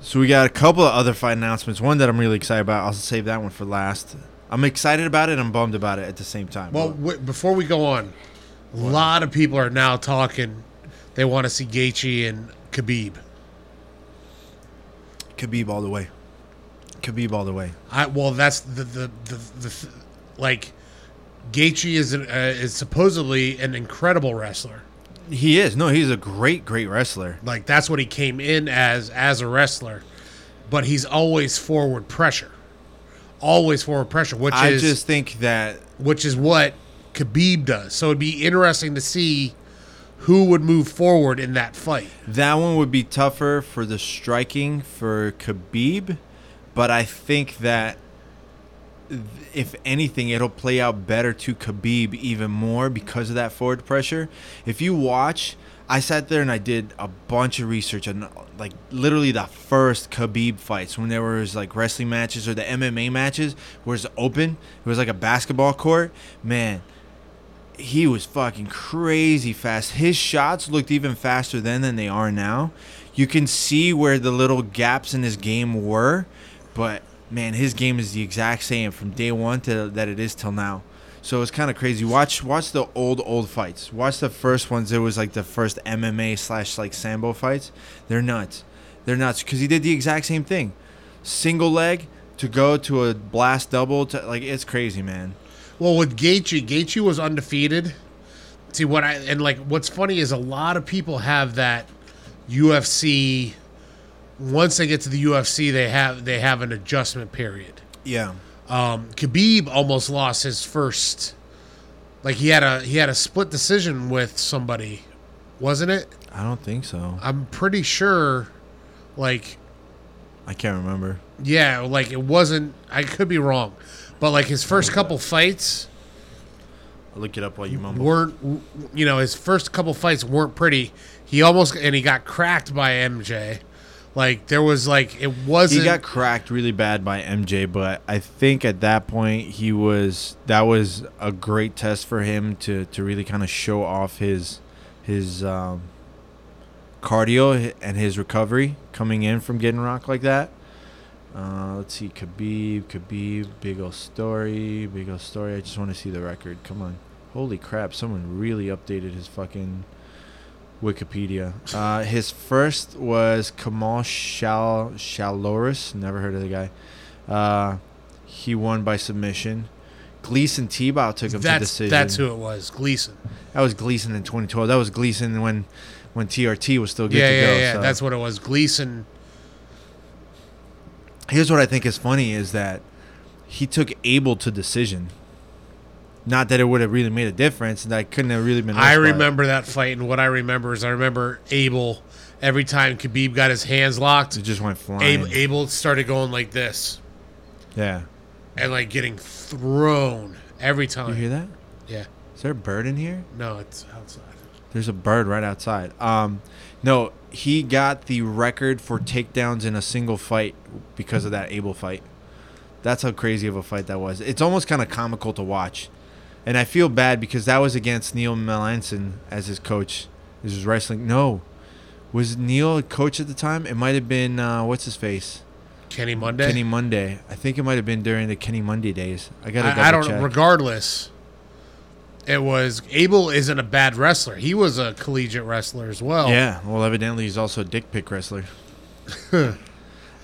so we got a couple of other fight announcements. One that I'm really excited about. I'll save that one for last. I'm excited about it. I'm bummed about it at the same time. well, w- before we go on, a lot of people are now talking. They want to see Gaethje and Khabib. Khabib all the way. Khabib all the way. I well, that's the the the, the th- like Gaethje is an, uh, is supposedly an incredible wrestler. He is. No, he's a great, great wrestler. Like that's what he came in as as a wrestler, but he's always forward pressure, always forward pressure, which I is just think that which is what Khabib does. So it'd be interesting to see who would move forward in that fight. that one would be tougher for the striking for Khabib, but I think that th- if anything, it'll play out better to Khabib even more because of that forward pressure. If you watch, I sat there and I did a bunch of research on like literally the first Khabib fights when there was like wrestling matches or the MMA matches it's open. It was like a basketball court. Man, he was fucking crazy fast. His shots looked even faster then than they are now. You can see where the little gaps in his game were, but man, his game is the exact same from day one to that it is till now. So it's kind of crazy. Watch watch the old old fights. Watch the first ones. It was like the first MMA slash like sambo fights. They're nuts. They're nuts because he did the exact same thing. Single leg to go to a blast double to like it's crazy, man. Well, with Gaethje, Gaethje was undefeated. See what I and like what's funny is a lot of people have that UFC. Once they get to the UFC, they have they have an adjustment period. Yeah. Um, Khabib almost lost his first. Like he had a he had a split decision with somebody, wasn't it? I don't think so. I'm pretty sure. Like I can't remember. yeah, like it wasn't. I could be wrong, but like his first couple fights. I'll look it up while you mumble. weren't you know his first couple fights weren't pretty. He almost and he got cracked by MJ. Like there was like it wasn't. He got cracked really bad by MJ, but I think at that point he was that was a great test for him to to really kind of show off his his um, cardio and his recovery coming in from getting rocked like that. Uh, let's see, Khabib, Khabib, big old story, big old story. I just want to see the record. Come on, holy crap! Someone really updated his fucking Wikipedia. Uh, his first was Kamal Shal Shalorus. Never heard of the guy. Uh, he won by submission. Gleison Tibau took him to decision. that's who it was. Gleison. That was Gleison in 2012. That was Gleison when when TRT was still good Yeah, to yeah, go. yeah. so. That's what it was. Gleison. Here's what I think is funny is that he took Abel to decision. Not that it would have really made a difference, and that couldn't have really been. I rushed by it. remember that fight, and what I remember is I remember Abel. Every time Khabib got his hands locked, It just went flying. Abel, Abel started going like this yeah. and like getting thrown every time. You hear that? Yeah. Is there a bird in here? No, it's outside. There's a bird right outside. Um, no, he got the record for takedowns in a single fight because of that Abel fight. That's how crazy of a fight that was. It's almost kind of comical to watch, and I feel bad because that was against Neil Melanson as his coach. This was wrestling. No, was Neil a coach at the time? It might have been uh, what's his face, Kenny Monday. Kenny Monday. I think it might have been during the Kenny Monday days. I gotta. I, I don't. check. Regardless, it was Abel isn't a bad wrestler. He was a collegiate wrestler as well. Yeah, well, evidently he's also a dick pic wrestler. uh,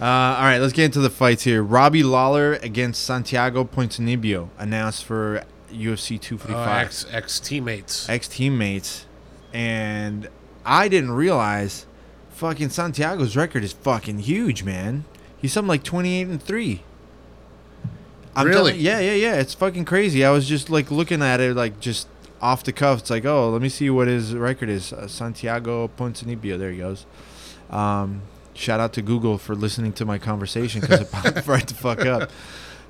all right, let's get into the fights here. Robbie Lawler against Santiago Ponzinibbio, announced for UFC Uh, 255. ex ex teammates. Ex teammates, and I didn't realize fucking Santiago's record is fucking huge, man. He's something like 28 and three. I'm Really? telling- yeah, yeah, yeah. It's fucking crazy. I was just like looking at it, like just off the cuff. It's like, oh, let me see what his record is. Uh, Santiago Ponzinibbio. There he goes. Um, shout out to Google for listening to my conversation because it popped right the fuck up.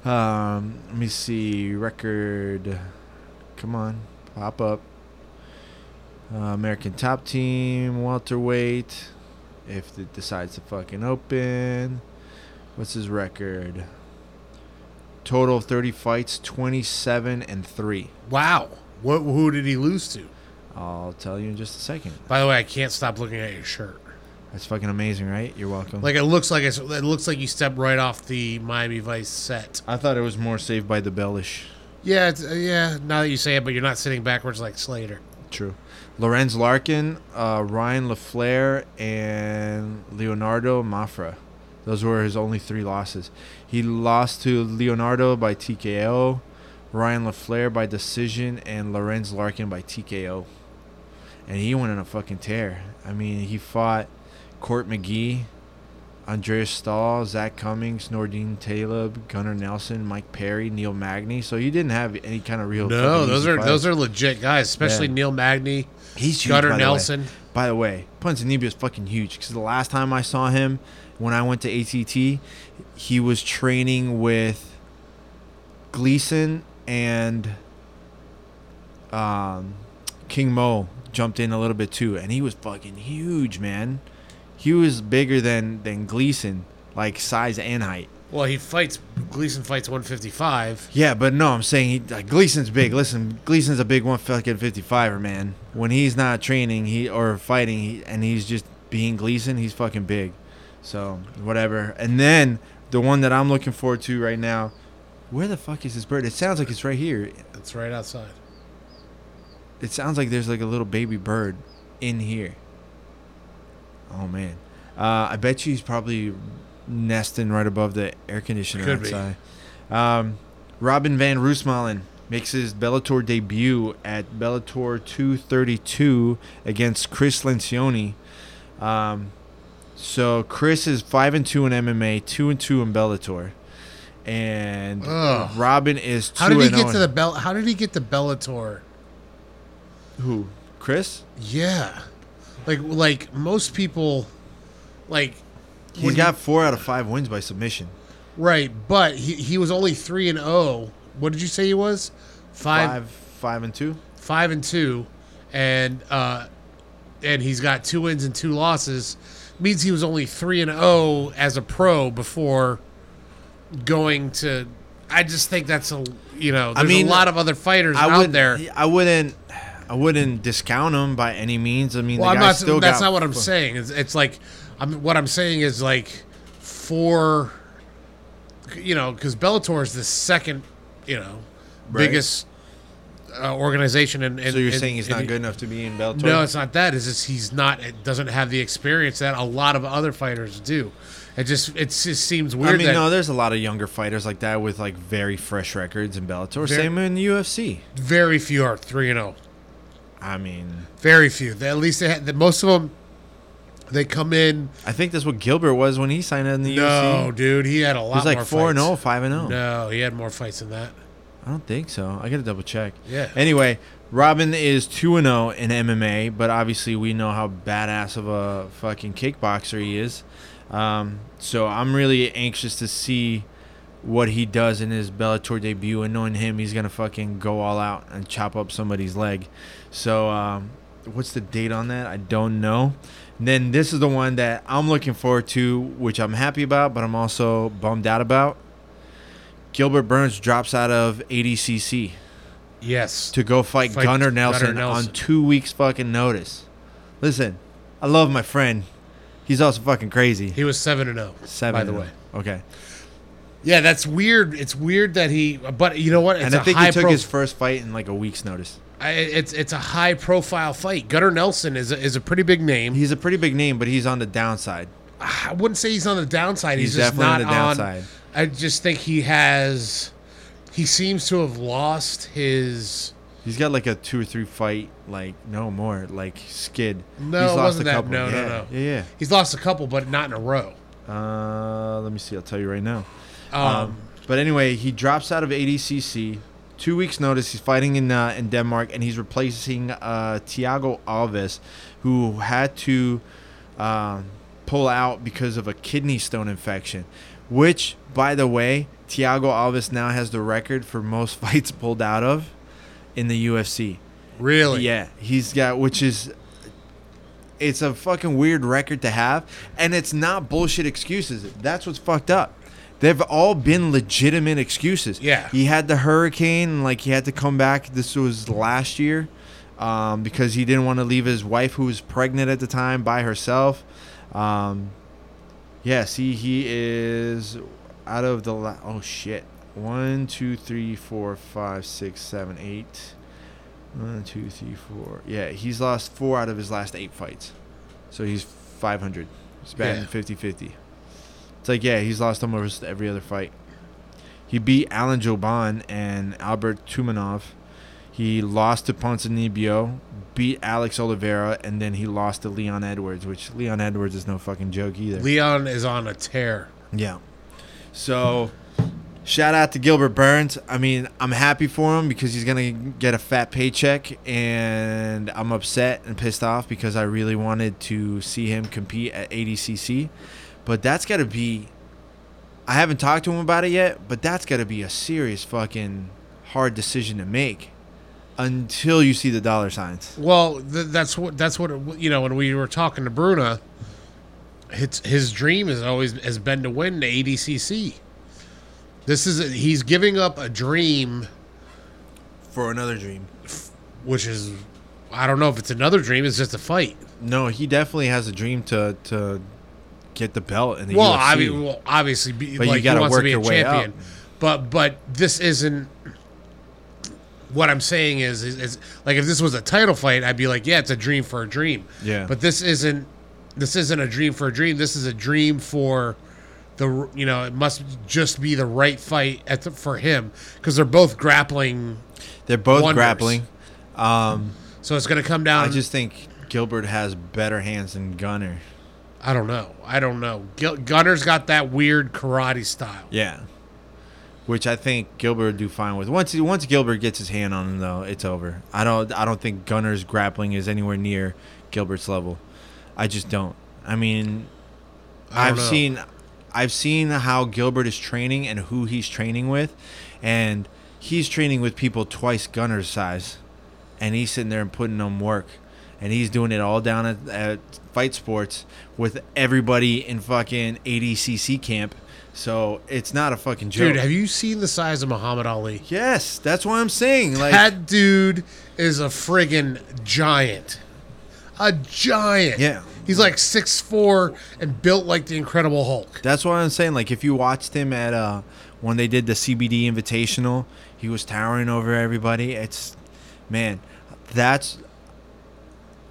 Um, let me see record. Come on, pop up. Uh, American Top Team welterweight. If it decides to fucking open, what's his record? Total of 30 fights, 27 and 3. Wow. What? Who did he lose to? I'll tell you in just a second. By the way, I can't stop looking at your shirt. That's fucking amazing, right? You're welcome. Like it looks like it's, it looks like you stepped right off the Miami Vice set. I thought it was more saved by the bellish. Yeah, it's, uh, yeah. Now that you say it, but you're not sitting backwards like Slater. True. Lorenz Larkin, uh, Ryan LaFleur, and Leonardo Mafra. Those were his only three losses. He lost to Leonardo by TKO, Ryan LaFleur by decision, and Lorenz Larkin by TKO. And he went on a fucking tear. I mean, he fought Court McGee, Andreas Stahl, Zach Cummings, Nordine Taleb, Gunnar Nelson, Mike Perry, Neil Magny. So he didn't have any kind of real. No, those are those are legit guys, especially Yeah. Neil Magny, He's huge, Gunnar by the way. Nelson. By the way, Ponzinibbio is fucking huge because the last time I saw him, when I went to ATT, he was training with Gleison and um, King Mo jumped in a little bit too, and he was fucking huge, man. He was bigger than than Gleison, like size and height. Well, he fights. Gleison fights 155. Yeah, but no, I'm saying he, like Gleison's big. Listen, Gleison's a big one fucking 55er, man. When he's not training, he or fighting, he, and he's just being Gleison, he's fucking big. So whatever. And then the one that I'm looking forward to right now, where the fuck is this bird? It sounds like it's right here. It's right outside. It sounds like there's like a little baby bird in here. Oh man, uh, I bet you he's probably nesting right above the air conditioner Could be. outside. Um, Robin van Roosmalen makes his Bellator debut at Bellator 232 against Chris Lencioni. Um, so Chris is five and two in MMA, two and two in Bellator, and Ugh. Robin is two How did he and get oh to the Bell? How did he get to Bellator? who? Chris? Yeah, like like most people, like He's when got four out of five wins by submission. right, but he he was only three and zero. What did you say he was? Five Five, five and two. five and two, and uh, and he's got two wins and two losses. Means he was only three and zero as a pro before going to. I just think that's a you know. There's mean, a lot of other fighters I out there. I wouldn't. I wouldn't discount him by any means. I mean, Well, I'm not. still That's got not what I'm saying. It's, it's like, I'm. What I'm saying is like, for, you know, because Bellator is the second, you know, Right. biggest uh, organization. And, So you're in- saying he's not good enough to be in Bellator? No, it's not that. It's just he's not. It doesn't have the experience that a lot of other fighters do. It just it just seems weird. I mean, no, there's a lot of younger fighters like that with like very fresh records in Bellator. Very- Same in the UFC. very few are three and zero. I mean, Very few. They, at least they had, the, most of them. They come in. I think that's what Gilbert was when he signed in the No, UFC. dude, he had a lot. He was like four and fights. 0, 5 and 0. No, he had more fights than that. I don't think so. I got to double check. Yeah. Anyway, Robin is 2 and 0 in MMA, but obviously we know how badass of a fucking kickboxer he is. Um, so I'm really anxious to see what he does in his Bellator debut and knowing him he's going to fucking go all out and chop up somebody's leg. So um, what's the date on that? I don't know. And then this is the one that I'm looking forward to, which I'm happy about, but I'm also bummed out about. Gilbert Burns drops out of ADCC Yes. to go fight, Fight Gunnar, Gunnar Nelson Nelson. on two weeks fucking notice. Listen, I love my friend. He's also fucking crazy. He was seven and zero. Seven. by the way. Okay. Yeah, that's weird. It's weird that he. But you know what? It's and I think he took his first fight in like a week's notice. I- It's it's a high profile fight. Gunnar Nelson is a, is a pretty big name. He's a pretty big name, but he's on the downside. I wouldn't say he's on the downside. He's, He's just definitely not on the downside. I just think he has. He seems to have lost his. He's got like a two or three fight, like no more, like skid. No, he's it lost wasn't a that. couple. No, no, yeah. no. Yeah, He's lost a couple, but not in a row. Uh, let me see. I'll tell you right now. Um, Um, but anyway, he drops out of ADCC. Two weeks notice, he's fighting in uh, in Denmark, and he's replacing uh, Thiago Alves, who had to um, pull out because of a kidney stone infection. Which, by the way, Thiago Alves now has the record for most fights pulled out of in the UFC. really? Yeah, he's got, which is, it's a fucking weird record to have, and it's not bullshit excuses. That's what's fucked up. They've all been legitimate excuses. Yeah. he had the hurricane, like he had to come back. This was last year, um, because he didn't want to leave his wife, who was pregnant at the time, by herself. Um, yeah, see, he is out of the la- oh shit. One, two, three, four, five, six, seven, eight. One, two, three, four. Yeah, he's lost four out of his last eight fights. So he's 500. He's batting Yeah. 50 50. It's like, yeah, he's lost almost every other fight. He beat Alan Jouban and Albert Tumenov. He lost to Ponzinibbio, beat Alex Oliveira, and then he lost to Leon Edwards, which Leon Edwards is no fucking joke either. Leon is on a tear. Yeah. So, shout out to Gilbert Burns. I mean, I'm happy for him because he's gonna get a fat paycheck, and I'm upset and pissed off because I really wanted to see him compete at ADCC. But that's got to be. I haven't talked to him about it yet, but that's got to be a serious fucking hard decision to make until you see the dollar signs. Well, th- that's what that's what it, you know. When we were talking to Bruna, his his dream has always has been to win the ADCC. This is he's giving up a dream, For another dream. which is I don't know if it's another dream. It's just a fight. No, he definitely has a dream to to get the belt in the Well, UFC. I mean, well, obviously, be, But you like gotta wants to work your way champion. up. But but this isn't. What I'm saying is, is, is like if this was a title fight, I'd be like, yeah, it's a dream for a dream. Yeah. But this isn't. This isn't a dream for a dream. This is a dream for the you know it must just be the right fight at the, for him because they're both grappling. They're both wonders. grappling. Um, So it's going to come down. I just think Gilbert has better hands than Gunnar. I don't know. I don't know. Gil- Gunnar's got that weird karate style. Yeah. Which I think Gilbert would do fine with. Once once Gilbert gets his hand on him though, it's over. I don't I don't think Gunnar's grappling is anywhere near Gilbert's level. I just don't. I mean, I know. seen I've seen how Gilbert is training and who he's training with and he's training with people twice Gunnar's size and he's sitting there and putting them work and he's doing it all down at, at Fight Sports with everybody in fucking ADCC camp. So it's not a fucking joke. Dude, have you seen the size of Mahamed Aly? yes, that's what I'm saying. Like that dude is a friggin' giant. A giant. Yeah. He's like six four and built like the Incredible Hulk. That's what I'm saying. Like if you watched him at uh when they did the CBD Invitational, he was towering over everybody. It's man, that's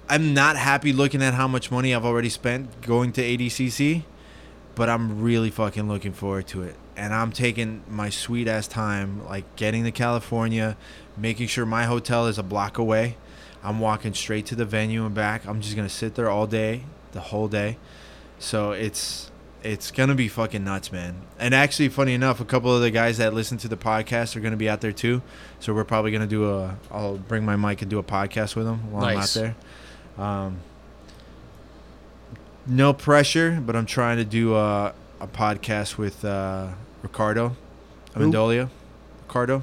I'm not happy looking at how much money I've already spent going to ADCC, but I'm really fucking looking forward to it. And I'm taking my sweet ass time, like getting to California, making sure my hotel is a block away. I'm walking straight to the venue and back. I'm just gonna sit there all day, the whole day. So it's it's gonna be fucking nuts, man. And actually, funny enough, a couple of the guys that listen to the podcast are gonna be out there too. So we're probably gonna do a. I'll bring my mic and do a podcast with them while Nice. I'm out there. Um, no pressure, but I'm trying to do a, a podcast with uh, Ricardo? Amendolia. Ricardo,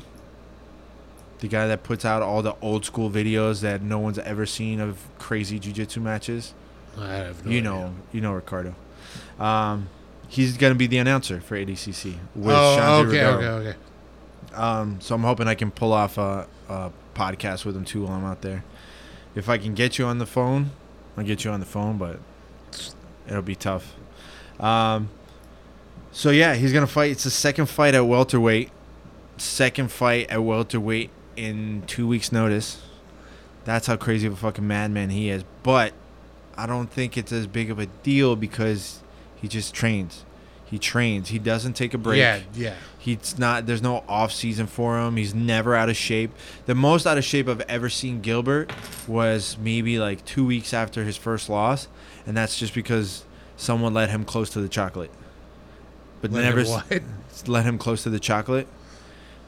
the guy that puts out all the old school videos that no one's ever seen of crazy jiu-jitsu matches. I have no you idea. know, you know Ricardo. Um, he's gonna be the announcer for ADCC with Oh, okay, Rivera. okay, okay. Um, so I'm hoping I can pull off a, a podcast with him too while I'm out there. If I can get you on the phone, I'll get you on the phone, but it'll be tough. Um, so yeah, he's gonna fight. It's the second fight at welterweight. Second fight at welterweight in two weeks' notice. That's how crazy of a fucking madman he is. But I don't think it's as big of a deal because he just trains. He trains. He doesn't take a break. Yeah, yeah. He's not. There's no off season for him. He's never out of shape. The most out of shape I've ever seen Gilbert was maybe like two weeks after his first loss, and that's just because someone let him close to the chocolate. But Let never him what? let him close to the chocolate.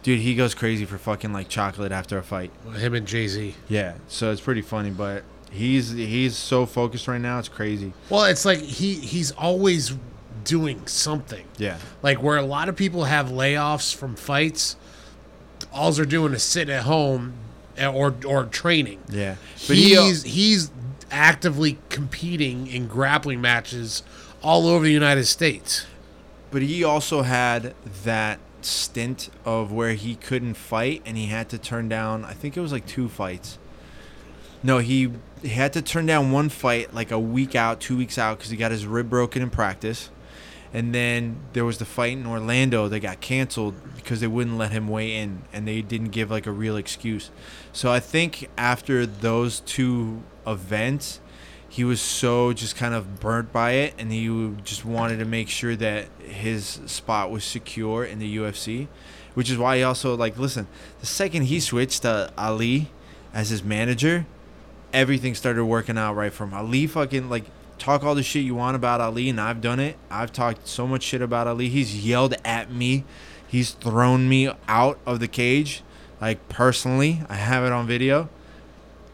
Dude, he goes crazy for fucking like chocolate after a fight. Him and JZ. Yeah, so it's pretty funny, but he's he's so focused right now. It's crazy. Well, it's like he he's always doing something. Yeah, Like where a lot of people have layoffs from fights, all they're doing is sitting at home eh, or or training. yeah. But he, uh, he's he's actively competing in grappling matches all over the United States. But he also had that stint of where he couldn't fight and he had to turn down I think it was like two fights. No, he, he had to turn down one fight like a week out, two weeks out because he got his rib broken in practice. And then there was the fight in Orlando that got canceled because they wouldn't let him weigh in and they didn't give like a real excuse. So I think after those two events, he was so just kind of burnt by it and he just wanted to make sure that his spot was secure in the UFC, which is why he also like listen, the second he switched to Ali as his manager, everything started working out right for him. Ali fucking like talk all the shit you want about Ali, and I've done it. I've talked so much shit about Ali. He's yelled at me. He's thrown me out of the cage, like personally. I have it on video.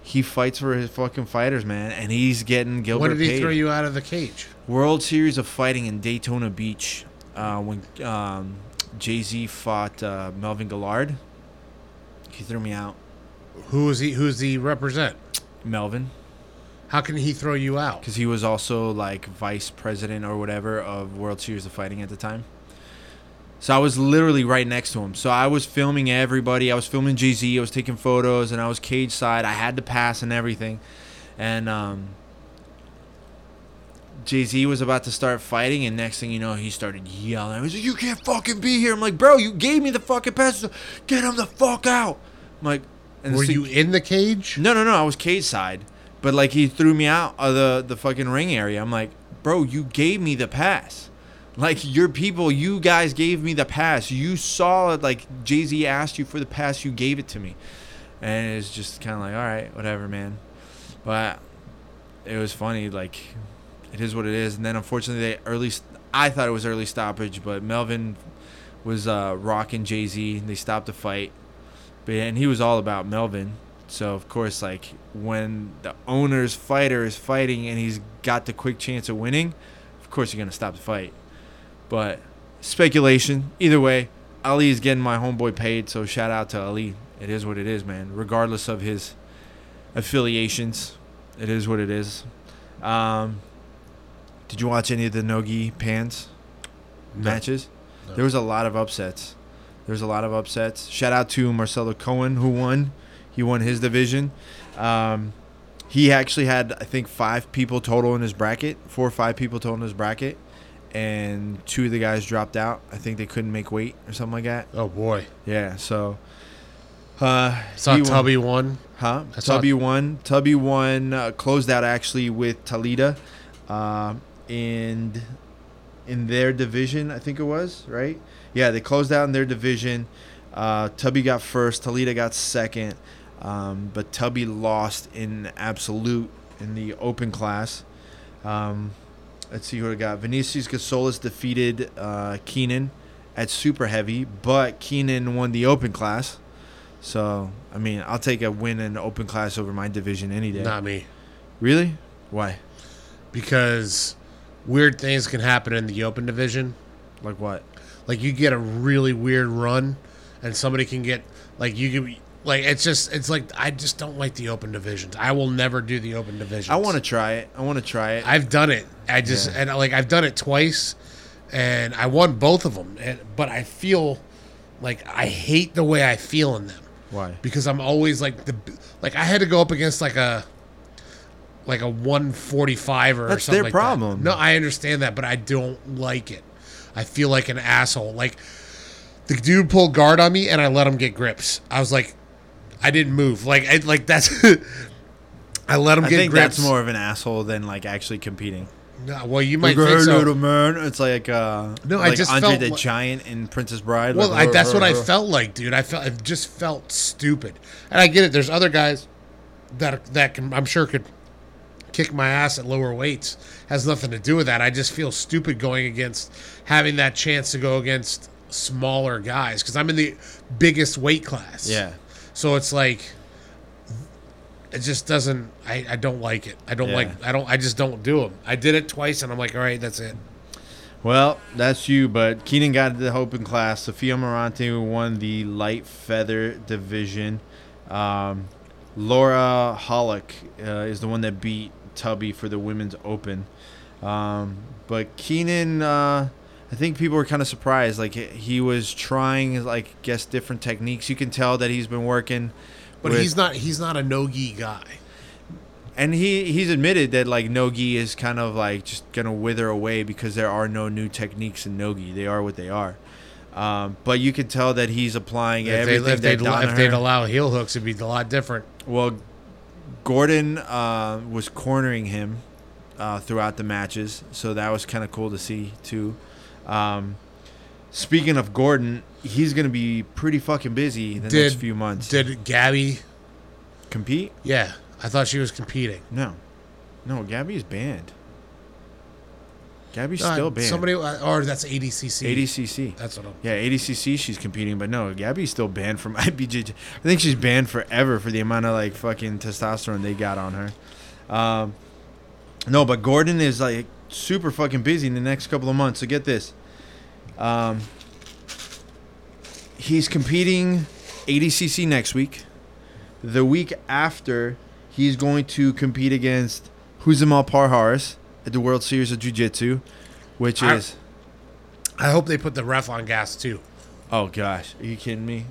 He fights for his fucking fighters, man, and he's getting Gilbert when did he paid. throw you out of the cage? World Series of Fighting in Daytona Beach uh, when um, JZ fought uh, Melvin Guillard. He threw me out. Who is he? Who's he represent? Melvin. How can he throw you out? because he was also like vice president or whatever of World Series of Fighting at the time. So I was literally right next to him. So I was filming everybody. I was filming JZ. I was taking photos, and I was cage side. I had to pass and everything, and um, JZ was about to start fighting, and next thing you know, he started yelling. I was like, "You can't fucking be here!" I'm like, "Bro, you gave me the fucking pass. Get him the fuck out!" I'm like, and Were you in the cage? no, no, no. I was cage side, but like he threw me out of the the fucking ring area. I'm like, bro, you gave me the pass. Like your people, you guys gave me the pass. You saw it. Like JZ asked you for the pass, you gave it to me, and it's just kind of like, all right, whatever, man. But it was funny. Like it is what it is. And then unfortunately, they early. I thought it was early stoppage, but Melvin was uh, rocking JZ. They stopped the fight. But and he was all about Melvin. So of course, like when the owner's fighter is fighting and he's got the quick chance of winning, of course you're gonna stop the fight. But speculation. Either way, Ali is getting my homeboy paid. So shout out to Ali. It is what it is, man. Regardless of his affiliations, it is what it is. Um, did you watch any of the Nogi Pans matches? No. There was a lot of upsets. There was a lot of upsets. Shout out to Marcelo Cohen who won. He won his division. Um, he actually had I think five people total in his bracket, four or five people total in his bracket, and two of the guys dropped out. I think they couldn't make weight or something like that. Oh boy, Yeah, so. Uh, saw he won- Tubby won. Huh? I saw- Tubby won. Tubby won. Uh, closed out actually with Talita, um, and in their division. I think it was right. Yeah, they closed out in their division. Uh, Tubby got first. Talita got second. Um, but Tubby lost in absolute in the open class. Um, let's see who I got. Vinicius Gasolis defeated uh, Keenan at super heavy, but Keenan won the open class. So I mean, I'll take a win in open class over my division any day. Not me, Really? Why? because weird things can happen in the open division. Like what? Like you get a really weird run, and somebody can get like you can like it's just it's like I just don't like the open divisions. I will never do the open divisions. I want to try it. I want to try it. I've done it. I just Yeah. and like I've done it twice, and I won both of them. And, but I feel like I hate the way I feel in them Why? because I'm always like the like I had to go up against like a like a 145 or That's something their like problem. That. No, I understand that, but I don't like it. I feel like an asshole. Like the dude pulled guard on me and I let him get grips. I was like I didn't move. Like I like that's I let him I get think grips. that's more of an asshole than like actually competing. No, well, you might think "Hey, so. little man. It's like uh, No, I like just Andre felt the like- Giant in Princess Bride. Well, like, I, that's what I felt like, dude. I felt I just felt stupid, and I get it. There's other guys that that can I'm sure could kick my ass at lower weights. Has nothing to do with that. I just feel stupid going against having that chance to go against smaller guys because I'm in the biggest weight class. Yeah. So it's like it just doesn't. I, I don't like it. I don't Yeah. like. I don't. I just don't do them. I did it twice, and I'm like, all right, that's it. Well, that's you, but Keenan got the open class. Sofia Morante won the light feather division. Um, Laura Hollick uh, is the one that beat Tubby for the women's open. Um, but Keenan, uh, I think people were kind of surprised. Like he was trying, like guess different techniques. You can tell that he's been working. But with- he's not. He's not a no gi guy. and he he's admitted that like nogi is kind of like just gonna wither away because there are no new techniques in nogi. They are what they are. Um, but you can tell that he's applying If, they, if, they'd, if they'd allow heel hooks, it'd be a lot different. Well, Gordon uh, was cornering him uh, throughout the matches, so that was kind of cool to see too. Um, speaking of Gordon, he's gonna be pretty fucking busy in the Did- next few months. Did Gabby? compete? Yeah, I thought she was competing. No, no. Gabby's banned. Gabby's Uh, still banned. Somebody, uh, or that's ADCC. ADCC. That's what I'm. Yeah, ADCC she's competing, but no, Gabby's still banned from IBJJ. I think she's banned forever for the amount of like fucking testosterone they got on her. Um, no, but Gordon is like super fucking busy in the next couple of months. So get this. Um, he's competing ADCC next week. The week after, he's going to compete against Huzamal Parharis at the World Series of Jiu Jitsu, which I- is. I hope they put the ref on gas too. Oh gosh, are you kidding me?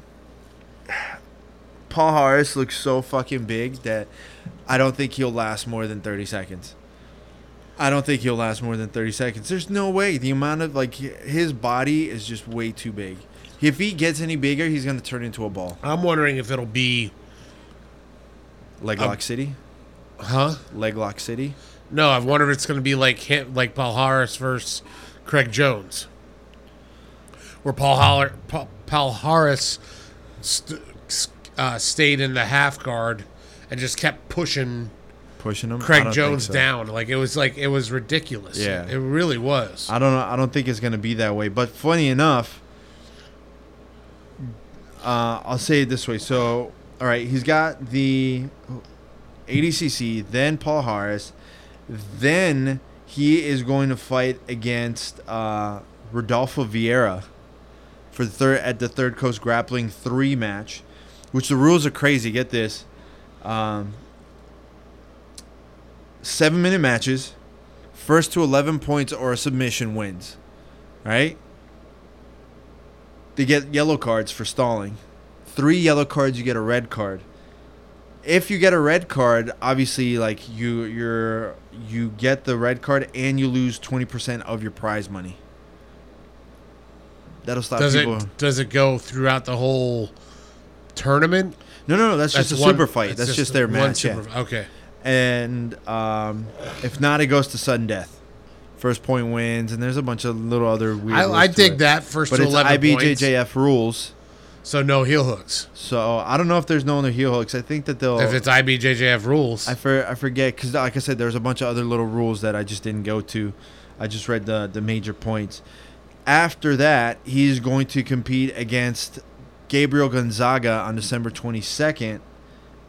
Paul Harris looks so fucking big that I don't think he'll last more than 30 seconds. I don't think he'll last more than 30 seconds. There's no way. The amount of like his body is just way too big. If he gets any bigger, he's going to turn into a ball. I'm wondering if it'll be, Leg Um, city? huh? Leg lock city? No, I wonder if it's going to be like him, like Paul Harris versus Craig Jones, where Paul Holler, Paul, Paul Harris st- uh, stayed in the half guard and just kept pushing Pushing him? Craig Jones so. down. Like it was like it was ridiculous. Yeah. it really was. I don't know. I don't think it's going to be that way. But funny enough, uh, I'll say it this way. So, all right, he's got the ADCC, then Paul Harris, then he is going to fight against uh, Rodolfo Vieira for the third at the Third Coast Grappling Three match, which the rules are crazy. Get this. Um, seven minute matches. First to 11 points or a submission wins. Right? They get yellow cards for stalling. Three yellow cards, you get a red card. If you get a red card, obviously, like you, you're you get the red card and you lose 20% of your prize money. That'll stop Does people. it does it go throughout the whole tournament? No, no, no. That's, just a one- super fight. That's, just, their one match. yeah. Okay. And um, if not, it goes to sudden death. first point wins, and there's a bunch of little other weird. I, rules I dig it. that first but to it's eleven points. IBJJF rules. So no heel hooks. So I don't know if there's no other heel hooks. I think that they'll. If it's IBJJF rules, I for, I forget because like I said, there's a bunch of other little rules that I just didn't go to. I just read the the major points. After that, he's going to compete against Gabriel Gonzaga on December 22nd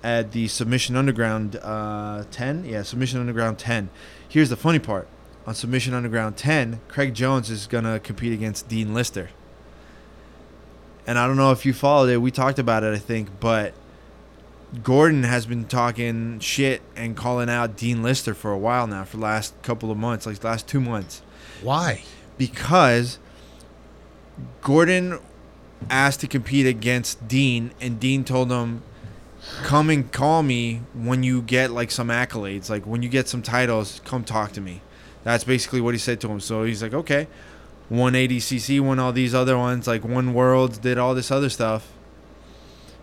at the Submission Underground uh, 10. Yeah, Submission Underground 10. Here's the funny part: on Submission Underground 10, Craig Jones is gonna compete against Dean Lister. And I don't know if you followed it. We talked about it, I think, but Gordon has been talking shit and calling out Dean Lister for a while now, for the last couple of months, like the last two months, why? because Gordon asked to compete against Dean, and Dean told him, "Come and call me when you get like some accolades, like when you get some titles, come talk to me." That's basically what he said to him. So he's like, "Okay." Won ADCC, won all these other ones, like won Worlds, did all this other stuff.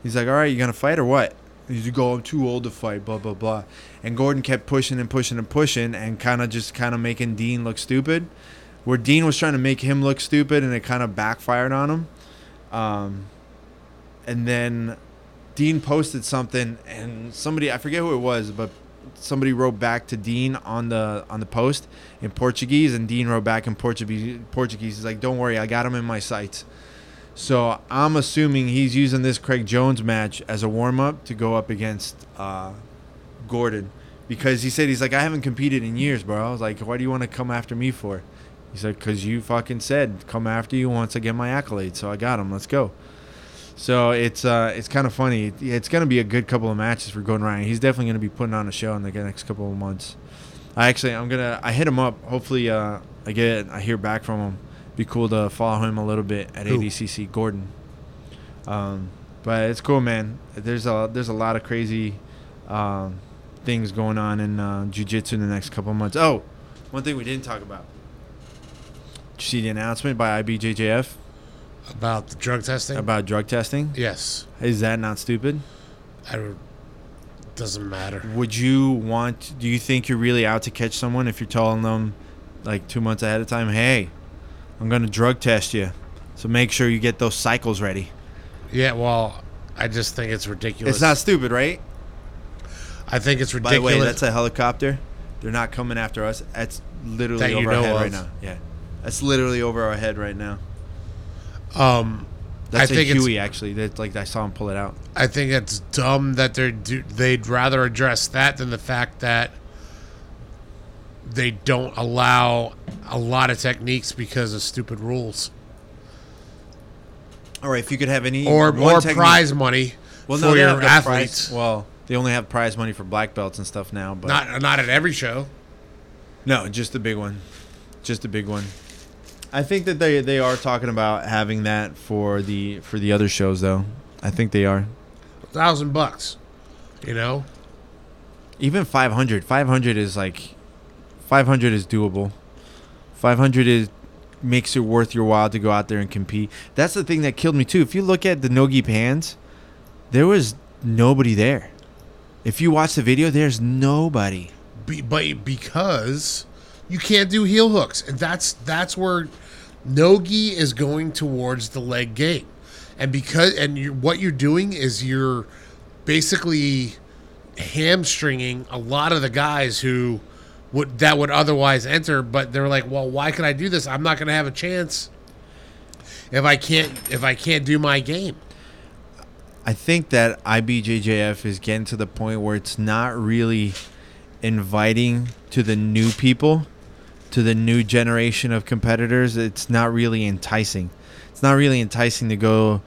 He's like, all right, you gonna fight or what? He's like, oh, I'm too old to fight, blah blah blah. And Gordon kept pushing and pushing and pushing, and kind of just kind of making Dean look stupid. Where Dean was trying to make him look stupid, and it kind of backfired on him. Um, and then Dean posted something, and somebody I forget who it was, but somebody wrote back to Dean on the on the post in Portuguese, and Dean wrote back in Portuguese. Portuguese, he's like, "Don't worry, I got him in my sights." So I'm assuming he's using this Craig Jones match as a warm up to go up against uh, Gordon, because he said he's like, "I haven't competed in years, bro." I was like, "Why do you want to come after me for?" He's like, "Cause you fucking said come after you once I get my accolades, so I got him. Let's go." So it's uh, it's kind of funny. It's gonna be a good couple of matches for Gordon Ryan. He's definitely gonna be putting on a show in the next couple of months. I actually I'm gonna I hit him up. Hopefully uh, I get I hear back from him. Be cool to follow him a little bit at Who? ADCC Gordon. Um, but it's cool, man. There's a there's a lot of crazy um, things going on in uh, jiu-jitsu in the next couple of months. Oh, one thing we didn't talk about. Did you see the announcement by IBJJF About the drug testing? about drug testing? yes. Is that not stupid? I doesn't matter. Would you want? Do you think you're really out to catch someone if you're telling them, like two months ahead of time, "Hey, I'm gonna drug test you, so make sure you get those cycles ready." Yeah, well, I just think it's ridiculous. It's not stupid, right? I think it's ridiculous. By the way, that's a helicopter. They're not coming after us. That's literally That over our head of. right now. Yeah, that's literally over our head right now. Um, That's I a think it's- Huey actually. That like I saw him pull it out. I think it's dumb that they're do, they'd rather address that than the fact that they don't allow a lot of techniques because of stupid rules All right, if you could have any or more technique- prize money well, for no, your athletes. Prize, well, they only have prize money for black belts and stuff now, but Not not at every show. No, just the big one. Just the big one. I think that they they are talking about having that for the for the other shows though. I think they are. A thousand bucks. You know? Even 500. 500 is like 500 is doable. 500 is makes it worth your while to go out there and compete. That's the thing that killed me too. If you look at the Nogi Pans, there was nobody there. If you watch the video, there's nobody. Be, but because you can't do heel hooks, and that's that's where Nogi is going towards the leg game, and because and you, what you're doing is you're basically hamstringing a lot of the guys who would that would otherwise enter, but they're like, well, why can I do this? I'm not going to have a chance if I can't if I can't do my game. I think that IBJJF is getting to the point where it's not really inviting to the new people, to the new generation of competitors. It's not really enticing. It's not really enticing to go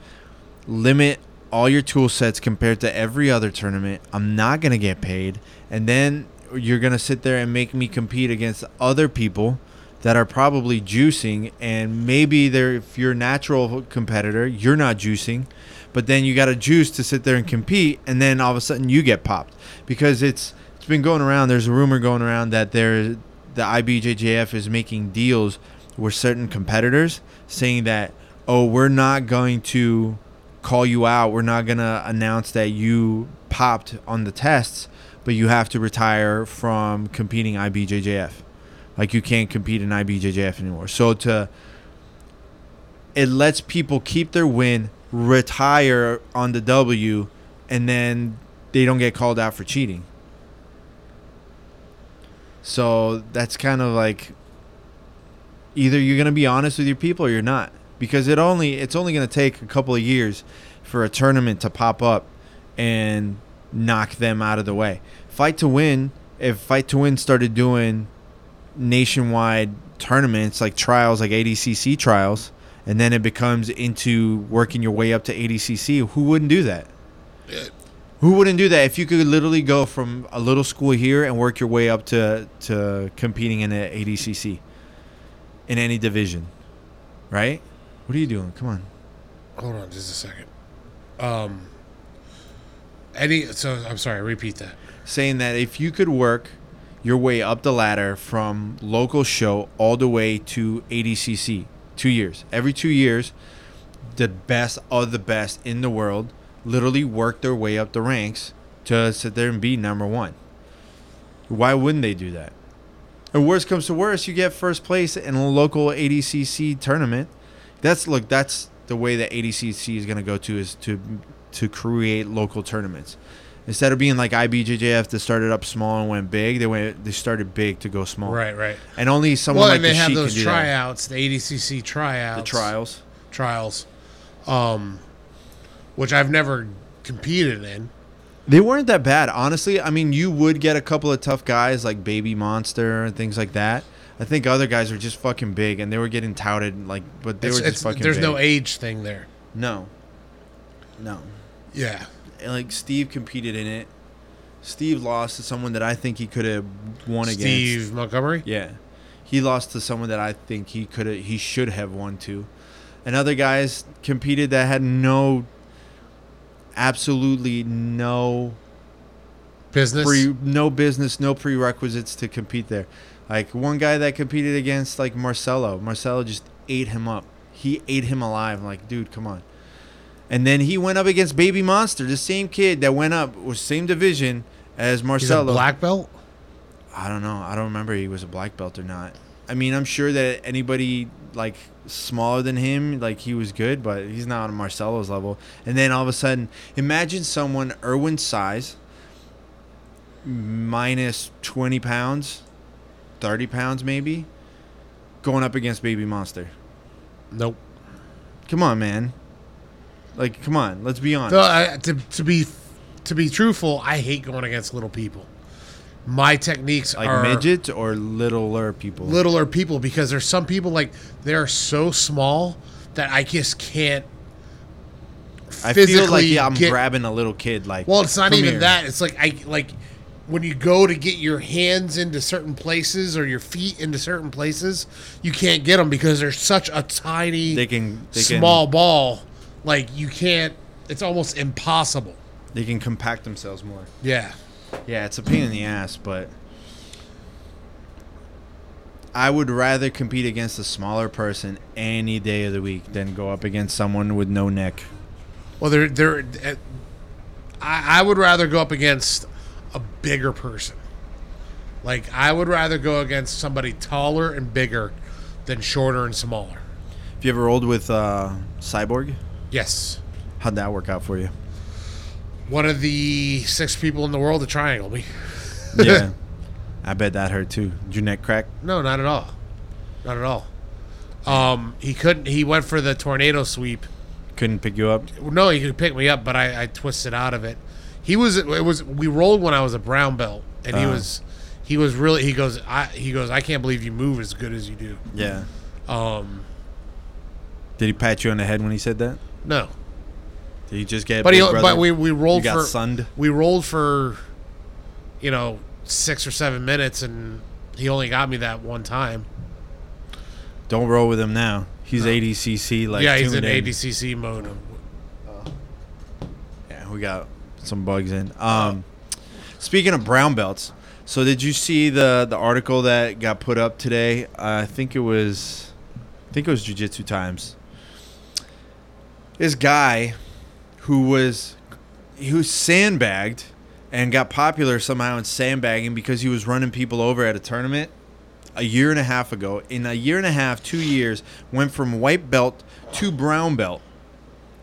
limit all your tool sets compared to every other tournament. I'm not going to get paid. And then you're going to sit there and make me compete against other people that are probably juicing and maybe they're if you're a natural competitor, you're not juicing, but then you got to juice to sit there and compete and then all of a sudden you get popped because it's it's been going around there's a rumor going around that there the IBJJF is making deals with certain competitors saying that oh we're not going to call you out we're not going to announce that you popped on the tests but you have to retire from competing IBJJF Like you can't compete in IBJJF anymore. So to it lets people keep their win, retire on the W, and then they don't get called out for cheating. So that's kind of like either you're gonna be honest with your people or you're not, because it only it's only gonna take a couple of years for a tournament to pop up and knock them out of the way. Fight to Win, if Fight to Win started doing nationwide tournaments like trials, like ADCC trials, and then it becomes into working your way up to ADCC, who wouldn't do that? Who wouldn't do that if you could literally go from a little school here and work your way up to to competing in the ADCC in any division, right? What are you doing? Come on. Hold on just a second. Um, any, so I'm sorry, repeat that. saying that if you could work your way up the ladder from local show all the way to ADCC, two years, every two years, the best of the best in the world literally work their way up the ranks to sit there and be number one. Why wouldn't they do that? And worst comes to worst, you get first place in a local ADCC tournament. That's look, that's the way that ADCC is going to go to is to to create local tournaments. Instead of being like IBJJF that started up small and went big, they went they started big to go small. Right, right. And only someone Well, like and they the have Sheik those tryouts, the ADCC tryouts, The trials. trials, um, which I've never competed in. They weren't that bad, honestly. I mean, you would get a couple of tough guys like Baby Monster and things like that. I think other guys were just fucking big, and they were getting touted like, but they It's, were just fucking. there's no age thing there. no, no. Yeah, And, like Steve competed in it. Steve lost to someone that I think he could have won Steve against. Steve Montgomery. Yeah, he lost to someone that I think he could have, he should have won to, and other guys competed that had no, absolutely no Business. pre no business, no prerequisites to compete there. Like one guy that competed against like Marcelo, Marcelo just ate him up. He ate him alive. I'm like, dude, come on. And then he went up against Baby Monster, the same kid that went up was same division as Marcelo. black belt. I don't know. I don't remember he was a black belt or not. I mean, I'm sure that anybody like smaller than him, like he was good, but he's not on Marcelo's level. And then all of a sudden, imagine someone Irwin's size, minus 20 pounds, 30 pounds maybe, going up against Baby Monster. Nope. Come on, man. Like, come on. Let's be honest. No, I, to, to be to be truthful, I hate going against little people. My techniques like are midgets or littler people. littler people because there's some people like they're so small that I just can't. I feel like yeah, I'm get- grabbing a little kid. Like, Well, it's not even here." that. It's like I like when you go to get your hands into certain places or your feet into certain places, you can't get them because they're such a tiny, They can they small ball. Like you can't. It's almost impossible. They can compact themselves more. Yeah. Yeah, it's a pain in the ass, but I would rather compete against a smaller person any day of the week than go up against someone with no neck. Well, they're they're. uh, I, I would rather go up against a bigger person. Like I would rather go against somebody taller and bigger than shorter and smaller. Have you ever rolled with uh, Cyborg? Yes. How'd that work out for you? One of the six people in the world to triangle me. Yeah. I bet that hurt too. Did your neck crack? No, not at all. Not at all. Um, he couldn't. He went for the tornado sweep. Couldn't pick you up? No, he could pick me up, but I, I twisted out of it. He was. It was. We rolled when I was a brown belt, and he Uh. was. He was really. He goes. I. He goes. I can't believe you move as good as you do. Yeah. Um. Did he pat you on the head when he said that? No. Did he just get? But he. Brother? But we we rolled for. sunned? We rolled for. You know, six or seven minutes, and he only got me that one time. Don't roll with him now. He's ADCC. Like yeah, he's in tuned ADCC mode. Yeah, we got some bugs in. Um, speaking of brown belts, so did you see the the article that got put up today? I think it was, I think it was Jiu Jitsu Times. This guy, who was, who sandbagged, and got popular somehow in sandbagging because he was running people over at a tournament. a year and a half ago. In a year and a half, two years, went from white belt to brown belt.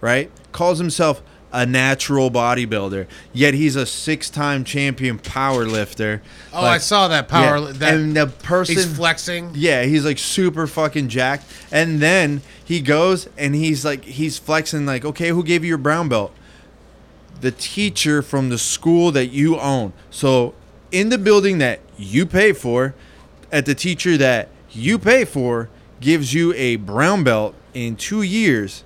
Right? Calls himself a natural bodybuilder. Yet he's a six-time champion power lifter. Oh, I saw that power. Yeah, That and the person he's flexing. yeah, he's like super fucking jacked. And then he goes and he's like he's flexing like, "Okay, who gave you your brown belt?" The teacher from the school that you own. So, in the building that you pay for, at the teacher that you pay for gives you a brown belt in 2 years.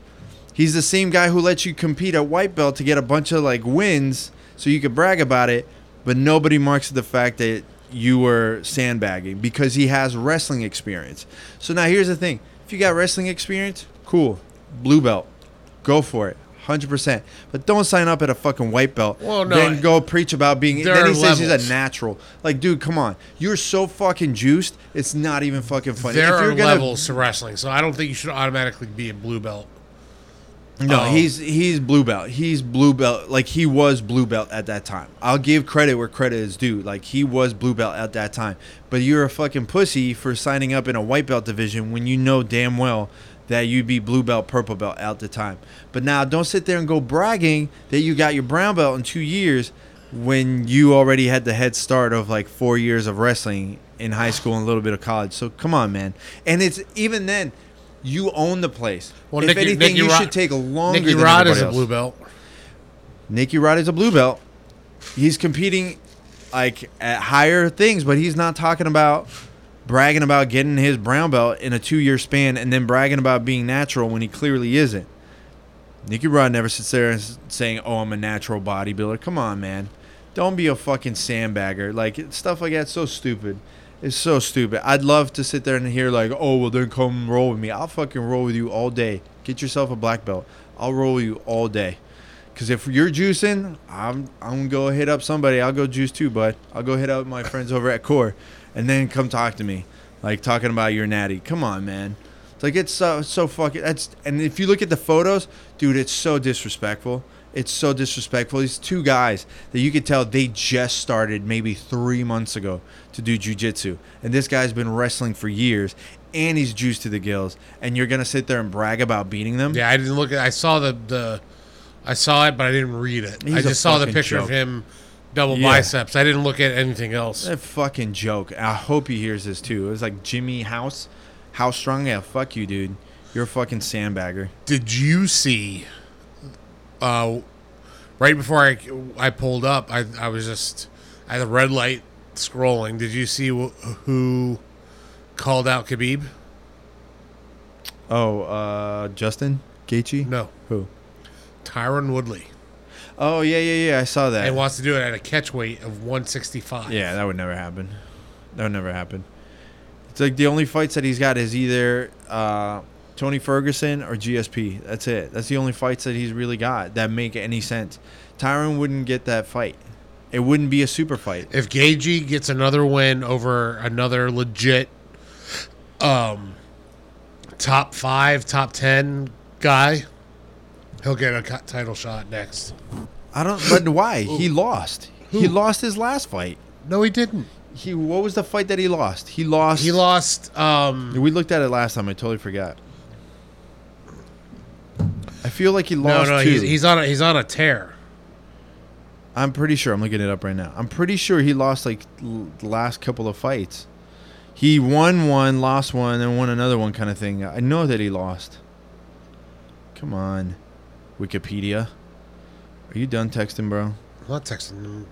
He's the same guy who lets you compete at white belt to get a bunch of like wins so you could brag about it, but nobody marks the fact that you were sandbagging because he has wrestling experience. So now here's the thing. If you got wrestling experience, cool. Blue belt. Go for it. 100%. But don't sign up at a fucking white belt. Well, no, Then go preach about being then he says he's a natural. Like dude, come on. You're so fucking juiced. It's not even fucking funny. There if you're are gonna levels to wrestling, so I don't think you should automatically be a blue belt. No, Oh. he's he's blue belt. He's blue belt. Like he was blue belt at that time. I'll give credit where credit is due. Like he was blue belt at that time. But you're a fucking pussy for signing up in a white belt division when you know damn well that you'd be blue belt, purple belt at the time. But now don't sit there and go bragging that you got your brown belt in two years when you already had the head start of like four years of wrestling in high school and a little bit of college. So come on, man. And it's even then. You own the place. Well, if Nicky- anything, Nicky you Rod- should take longer Nicky than Rod is a else. blue belt. Nicky Rod is a blue belt. He's competing like at higher things, but he's not talking about bragging about getting his brown belt in a two year span and then bragging about being natural when he clearly isn't. Nicky Rod never sits there and saying, "Oh, I'm a natural bodybuilder." Come on, man. Don't be a fucking sandbagger. Like stuff like that's so stupid. It's so stupid. I'd love to sit there and hear like, "Oh, well then come roll with me." I'll fucking roll with you all day. Get yourself a black belt. I'll roll with you all day. Cause if you're juicing, I'm I'm gonna go hit up somebody. I'll go juice too, bud. I'll go hit up my friends over at Core, and then come talk to me, like talking about your natty. Come on, man. It's like it's so so fucking. That's and if you look at the photos, dude, it's so disrespectful. It's so disrespectful. These two guys that you could tell they just started maybe three months ago to do jujitsu, and this guy's been wrestling for years, and he's juiced to the gills. And you're gonna sit there and brag about beating them? Yeah, I didn't look at. I saw the the, I saw it, but I didn't read it. He's I just saw the picture joke. of him, double Yeah. biceps. I didn't look at anything else. A fucking joke. I hope he hears this too. It was like Jimmy House, How Strong. Yeah, fuck you, dude. You're a fucking sandbagger. Did you see? Uh, right before I I pulled up, I I was just I had a red light scrolling. Did you see wh- who called out Khabib? Oh, uh, Justin Gaethje. No, Who? Tyron Woodley. Oh yeah, yeah, yeah. I saw that. And wants to do it at a catch weight of 165. yeah, that would never happen. That would never happen. It's like the only fights that he's got is either uh, Tony Ferguson or GSP. That's it. That's the only fights that he's really got that make any sense. Tyron wouldn't get that fight. It wouldn't be a super fight. If Gaethje gets another win over another legit um top 5, top 10 guy, he'll get a title shot next. I don't. But why? He lost. He lost his last fight. No, he didn't. He what was the fight that he lost? He lost. He lost um We looked at it last time. I totally forgot. I feel like he lost no, two. he's, he's on a he's on a tear. I'm pretty sure. I'm looking it up right now. I'm pretty sure he lost like l- the last couple of fights. He won one, lost one, then won another one, kind of thing. I know that he lost. Come on, Wikipedia. Are you done texting, bro? I'm not texting.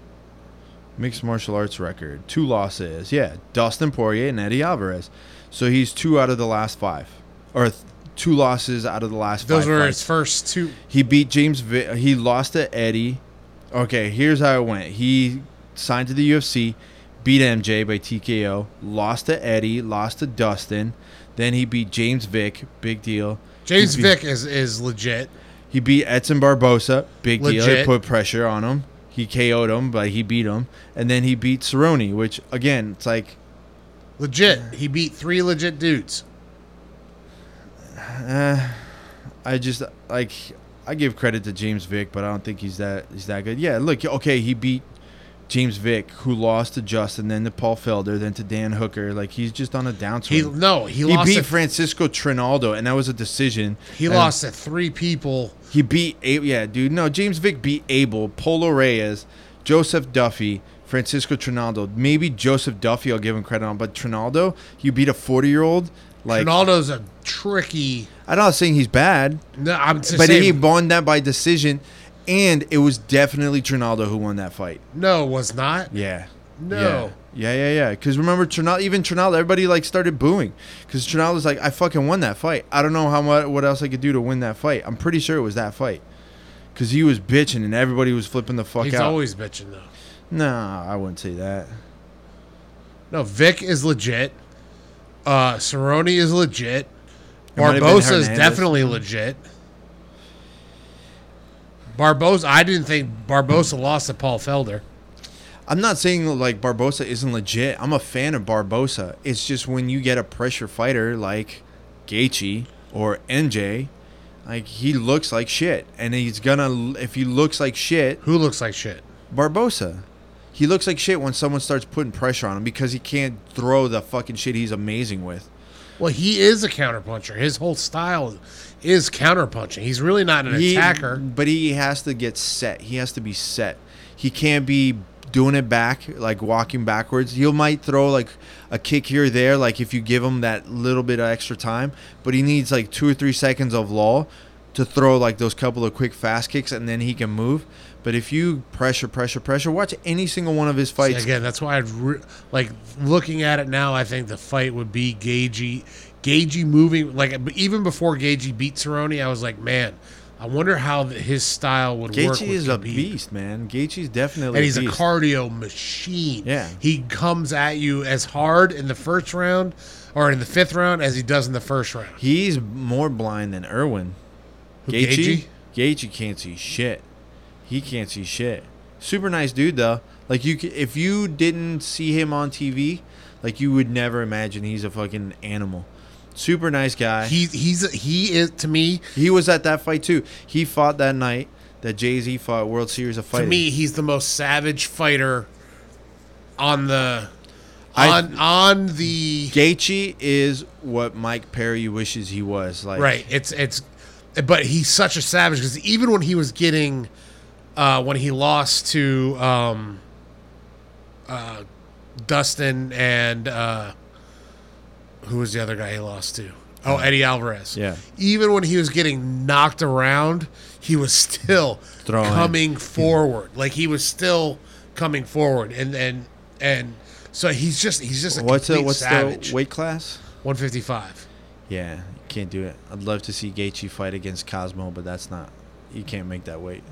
Mixed martial arts record. Two losses. Yeah. Dustin Poirier and Eddie Alvarez. So he's two out of the last five. Or th- two losses out of the last Those five. were fights. his first two. He beat James. Vi- he lost to Eddie. Okay, here's how it went. He signed to the UFC, beat MJ by TKO, lost to Eddie, lost to Dustin. Then he beat James Vick, big deal. James beat- Vick is is legit. He beat Edson Barbosa, big deal. He Legit. put pressure on him. He KO'd him, but he beat him. And then he beat Cerrone, which again, it's like Legit. He beat three legit dudes. Uh, I just like I give credit to James Vick, but I don't think he's that he's that good. Yeah, look, okay, he beat James Vick, who lost to Justin, then to Paul Felder, then to Dan Hooker. Like he's just on a downswing. He no, he, He lost. beat at, Francisco Trinaldo, and that was a decision. he And lost to three people. He beat A- yeah, dude. No, James Vick beat Abel, Polo Reyes, Joseph Duffy, Francisco Trinaldo. Maybe Joseph Duffy, I'll give him credit on, but Trinaldo, you beat a forty-year-old. Like Ronaldo's a tricky. I'm not saying he's bad, No, I'm just but saying. he won that by decision, and it was definitely Trinaldo who won that fight. no, it was not. Yeah. No. Yeah, yeah, yeah. yeah. Because remember, Trinaldo, even Trinaldo, everybody like started booing because Trinaldo's like, I fucking won that fight. I don't know how much, what else I could do to win that fight. I'm pretty sure it was that fight because he was bitching and everybody was flipping the fuck He's out. He's always bitching though. nah, I wouldn't say that. No, Vic is legit. Uh, Cerrone is legit. It might have been Barbosa is definitely legit. Barbosa, I didn't think Barbosa lost to Paul Felder. I'm not saying like Barbosa isn't legit. I'm a fan of Barbosa. It's just when you get a pressure fighter like Gaethje or NJ, like he looks like shit, and he's gonna if he looks like shit, Who looks like shit? Barbosa. He looks like shit when someone starts putting pressure on him because he can't throw the fucking shit he's amazing with. Well, he is a counterpuncher. His whole style is counterpunching. He's really not an He- attacker. But he has to get set. He has to be set. He can't be doing it back, like walking backwards. He might throw like a kick here or there, like if you give him that little bit of extra time. But he needs like two or three seconds of lull to throw like those couple of quick fast kicks, and then he can move. But if you pressure, pressure, pressure, watch any single one of his fights. Again, that's why I'd re- like looking at it now. I think the fight would be Gaethje, Gaethje moving like even before Gaethje beat Cerrone. I was like, man, I wonder how his style would work. Gaethje is a beast, man. Gaethje's definitely and he's a a cardio machine. Yeah. he comes at you as hard in the first round or in the fifth round as he does in the first round. He's more blind than Irwin. Gaethje, Gaethje? Gaethje can't see shit. He can't see shit. Super nice dude though. Like you, if you didn't see him on TV, like you would never imagine he's a fucking animal. Super nice guy. He, He he's he is to me He was at that fight too. He fought that night that JZ fought World Series of Fighters. to me he's the most savage fighter on the I- on on the Gaethje is what Mike Perry wishes he was. Like Right. It's it's, but he's such a savage because even when he was getting, uh, when he lost to um, uh, Dustin and uh, who was the other guy he lost to? Oh, Eddie Alvarez. Yeah. Even when he was getting knocked around, he was still Throwing. coming forward. Like he was still coming forward, and and and so he's just he's just a What's the what's savage. the weight class? One fifty five. Yeah, you can't do it. I'd love to see Gaethje fight against Cosmo, but that's not. You can't make that weight.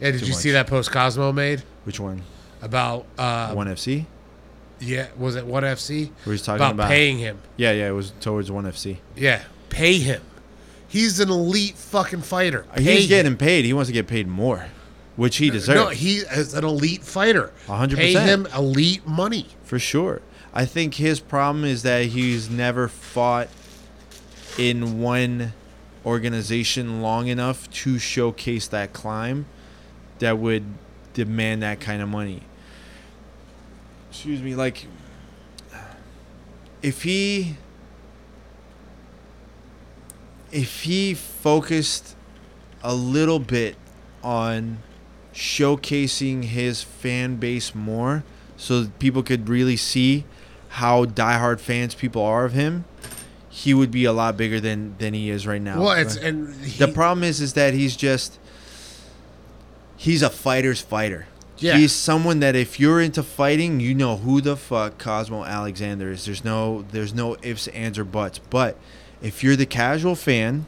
Yeah, did Too you much. see that post Cosmo made Which one? about uh One FC. yeah, was it one FC? Where he's talking About, paying him. Yeah, yeah, it was towards one FC. Yeah. Pay him. He's an elite fucking fighter. Pay He's him. getting paid. He wants to get paid more, which he deserves No, he is an elite fighter. A hundred Pay percent. him elite money. for sure. I think his problem is that he's never fought in one organization long enough to showcase that climb that would demand that kind of money. Excuse me, like if he if he focused a little bit on showcasing his fan base more so that people could really see how diehard fans people are of him, he would be a lot bigger than than he is right now. Well, it's and he, the problem is is that he's just he's a fighter's fighter. Yeah. He's someone that if you're into fighting, you know who the fuck Cosmo Alexander is. There's no there's no ifs, ands, or buts. But if you're the casual fan,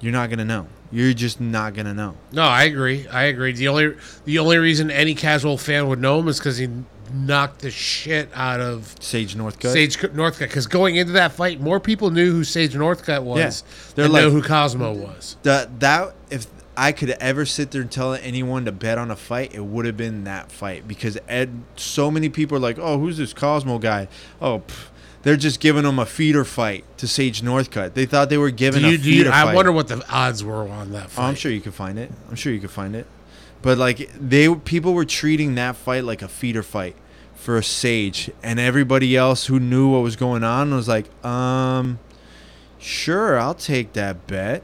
you're not gonna know. You're just not gonna know. No, I agree. I agree. The only the only reason any casual fan would know him is because he knocked the shit out of Sage Northcutt. Sage Northcutt. Because going into that fight, more people knew who Sage Northcutt was Yeah. They're than like- knew who Cosmo was. that that if I could ever sit there and tell anyone to bet on a fight, it would have been that fight because Ed. So many people are like, "Oh, who's this Cosmo guy?" Oh, pff, they're just giving him a feeder fight to Sage Northcutt. They thought they were giving Do you, a do you, I fight. wonder what the odds were on that Oh. I'm sure you could find it. I'm sure you could find it. But like they people were treating that fight like a feeder fight for Sage, and everybody else who knew what was going on was like, um, sure, I'll take that bet.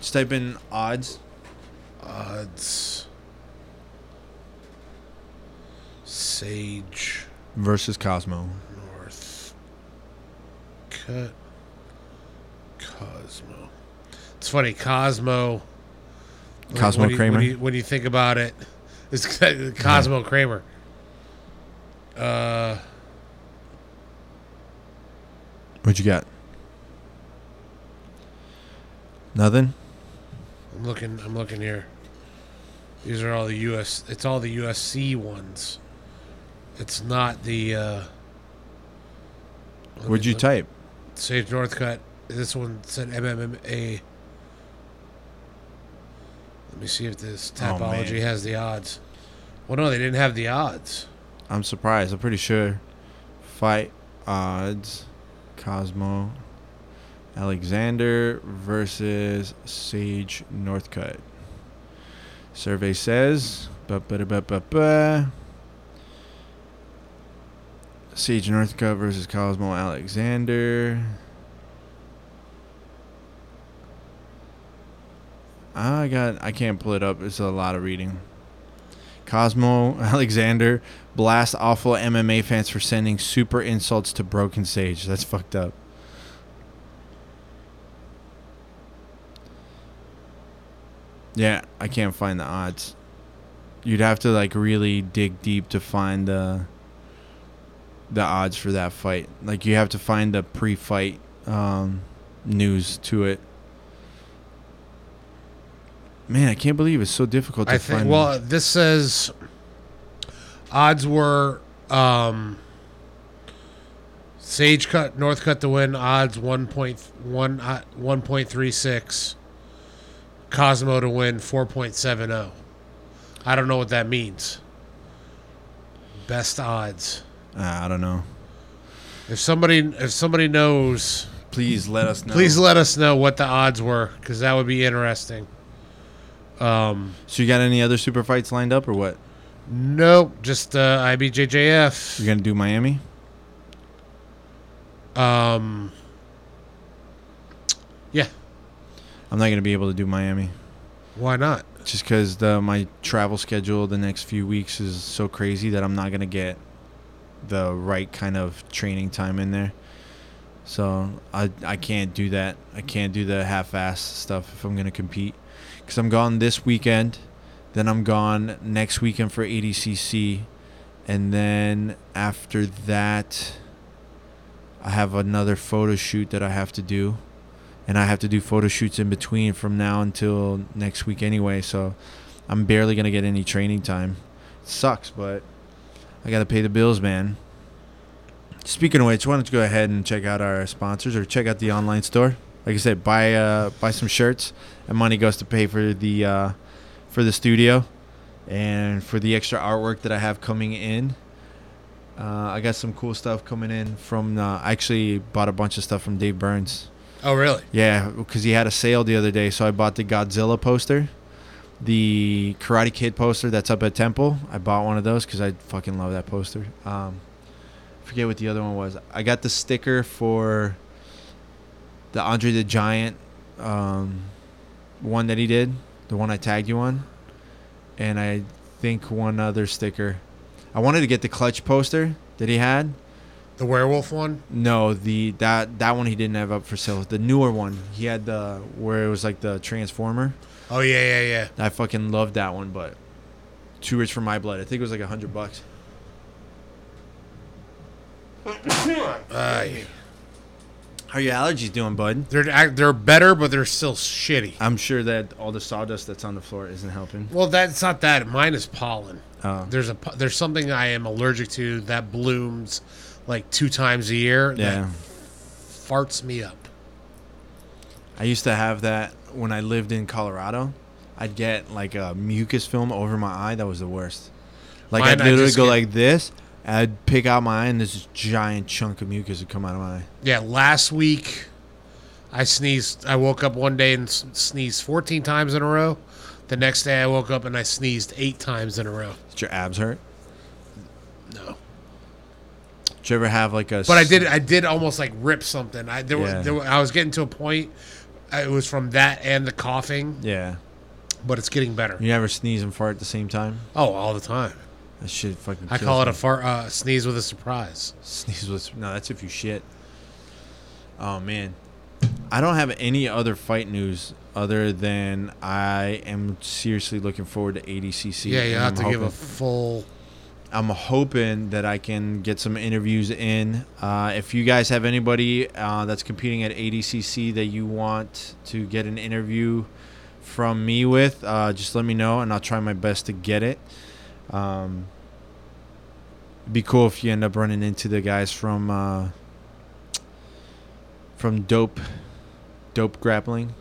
Just type in odds. Odds. Sage versus Cosmo. North. Cut. Cosmo. It's funny, Cosmo. Cosmo when you- Kramer? When you, when you think about it, it's Cosmo Kramer. Uh, What you got? Nothing. I'm looking. I'm looking here. These are all the US. It's all the USC ones. It's not the. Uh, What'd you look. type? Sage Northcutt. This one said MMA. Let me see if this Oh, has the odds. Well, no, they didn't have the odds. I'm surprised. I'm pretty sure. Fight odds. Cosmo. Alexander versus Sage Northcutt. Survey says. Ba, da, ba, ba, ba. Sage Northcutt versus Cosmo Alexander. I got. I can't pull it up. It's a lot of reading. Cosmo Alexander blast awful MMA fans for sending super insults to Broken Sage. That's fucked up. Yeah, I can't find the odds. You'd have to like really dig deep to find the the odds for that fight. Like you have to find the pre-fight um, news to it. Man, I can't believe it's so difficult to I find. Well, this says odds were um, Sage cut North cut to win. Odds one point one uh, one point three six. 1.36. Cosmo to win four point seven zero. I don't know what that means. Best odds. Uh, I don't know. If somebody if somebody knows, Please let us know. please let us know what the odds were because that would be interesting. Um, So you got any other super fights lined up or what? nope, just uh, IBJJF. You're gonna do Miami? Um, yeah, I'm not gonna be able to do Miami why not? just because the my travel schedule the next few weeks is so crazy that I'm not gonna get the right kind of training time in there. So I I can't do that. I can't do the half-ass stuff if I'm gonna compete because I'm gone this weekend, then I'm gone next weekend for ADCC, and then after that, I have another photo shoot that I have to do, and I have to do photo shoots in between from now until next week anyway. So I'm barely gonna get any training time. sucks, but I gotta pay the bills, man. Speaking of which, why don't you go ahead and check out our sponsors or check out the online store? Like I said, buy uh, buy some shirts, and money goes to pay for the uh, for the studio and for the extra artwork that I have coming in. Uh, I got some cool stuff coming in from. Uh, I actually bought a bunch of stuff from Dave Burns. Oh, really? Yeah, because he had a sale the other day, so I bought the Godzilla poster, the Karate Kid poster that's up at Temple. I bought one of those because I fucking love that poster. Um, forget what the other one was. I got the sticker for the Andre the Giant um, one that he did, the one I tagged you on, and I think one other sticker. I wanted to get the Clutch poster that he had. The werewolf one? No, the that that one he didn't have up for sale. The newer one, he had the where it was like the Transformer. Oh, yeah, yeah, yeah. I fucking loved that one, but too rich for my blood. I think it was like a hundred bucks. Aye. How are your allergies doing, bud? They're they're better, but they're still shitty. I'm sure that all the sawdust that's on the floor isn't helping. Well, that's not that. Mine is pollen. Oh. There's a there's something I am allergic to that blooms like two times a year. Yeah, That farts me up. I used to have that when I lived in Colorado. I'd get like a mucus film over my eye. That was the worst. Like Mine, I'd literally go get- like this. I'd pick out my eye, and this giant chunk of mucus would come out of my eye. Yeah, last week I sneezed. I woke up one day and sneezed 14 times in a row. The next day I woke up and I sneezed eight times in a row. Did your abs hurt? No. Did you ever have like a? But I did I did almost like rip something. I there, Yeah. was, there I was getting to a point uh, it was from that and the coughing, Yeah. but it's getting better. You ever sneeze and fart at the same time? Oh, all the time. That shit fucking. I call it a fart uh, sneeze with a surprise. Sneeze with no. That's if you shit. Oh man, I don't have any other fight news other than I am seriously looking forward to ADCC. Yeah, you have I'm to give a full I'm hoping that I can get some interviews in. Uh, if you guys have anybody uh, that's competing at ADCC that you want to get an interview from me with, uh, just let me know and I'll try my best to get it. Um, it'd be cool if you end up running into the guys from uh, from Dope Dope Grappling,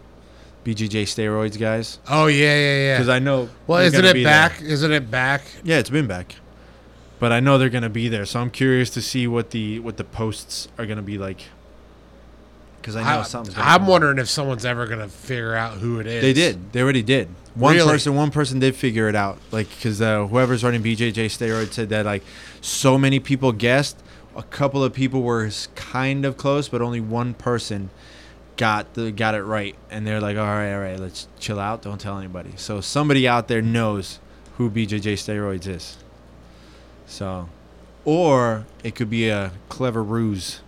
BJJ Steroids guys, Oh yeah, yeah, yeah. because I know. well, isn't it back? Isn't it back? Yeah, it's been back. But I know they're gonna be there, so I'm curious to see what the what the posts are gonna be like. Because I know I, something's. I'm wondering if someone's ever gonna figure out who it is. They did. They already did. One Really? person. One person did figure it out. Like because uh, whoever's running BJJ steroid said that like so many people guessed. A couple of people were kind of close, but only one person got the got it right. And they're like, all right, all right, let's chill out. Don't tell anybody. So somebody out there knows who BJJ steroids is. So, or it could be a clever ruse.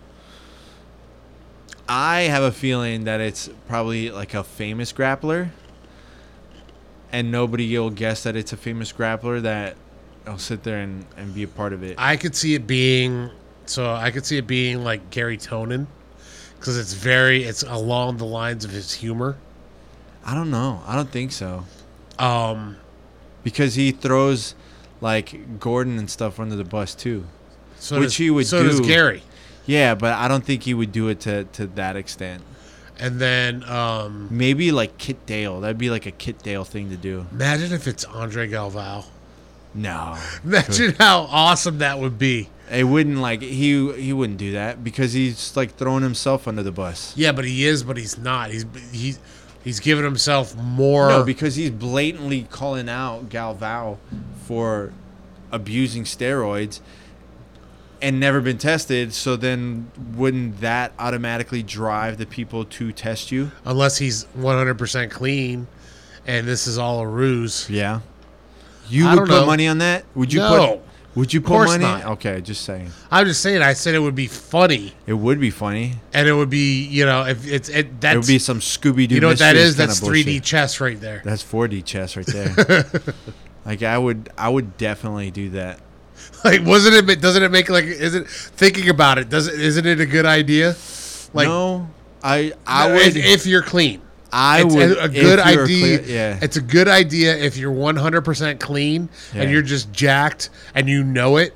I have a feeling that it's probably like a famous grappler, and nobody will guess that it's a famous grappler that will sit there and, and be a part of it. I could see it being so. I could see it being like Gary Tonon because it's very it's along the lines of his humor. I don't know. I don't think so Um, because he throws like Gordon and stuff under the bus too. so Which does, he would so does do. Gary. Yeah, but I don't think he would do it to to that extent. And then um, Maybe like Kit Dale. That'd be like a Kit Dale thing to do. imagine if it's Andre Galvao. No, Imagine how awesome that would be. it wouldn't like he he wouldn't do that because he's like throwing himself under the bus. Yeah, but he is, but he's not. He's he's he's giving himself more. No, because he's blatantly calling out Galvao for abusing steroids and never been tested. So then, wouldn't that automatically drive the people to test you? unless he's 100% clean, and this is all a ruse. Yeah. You I would put know. money on that? Would you No. put? Would you put course money? not. Okay, just saying. I'm just saying. I said it would be funny, It would be funny. and it would be you know if it's it that's it would be some Scooby Doo. you know what that is? That's 3D chess right there. That's 4D chess right there. like I would, I would definitely do that. Like, wasn't it? Doesn't it make like? Is it thinking about it? Does it? Isn't it a good idea? Like, no, I, I would. if, if you're clean. I it's would. a, good idea. clear- yeah. It's a good idea if you're 100% clean Yeah. and you're just jacked and you know it,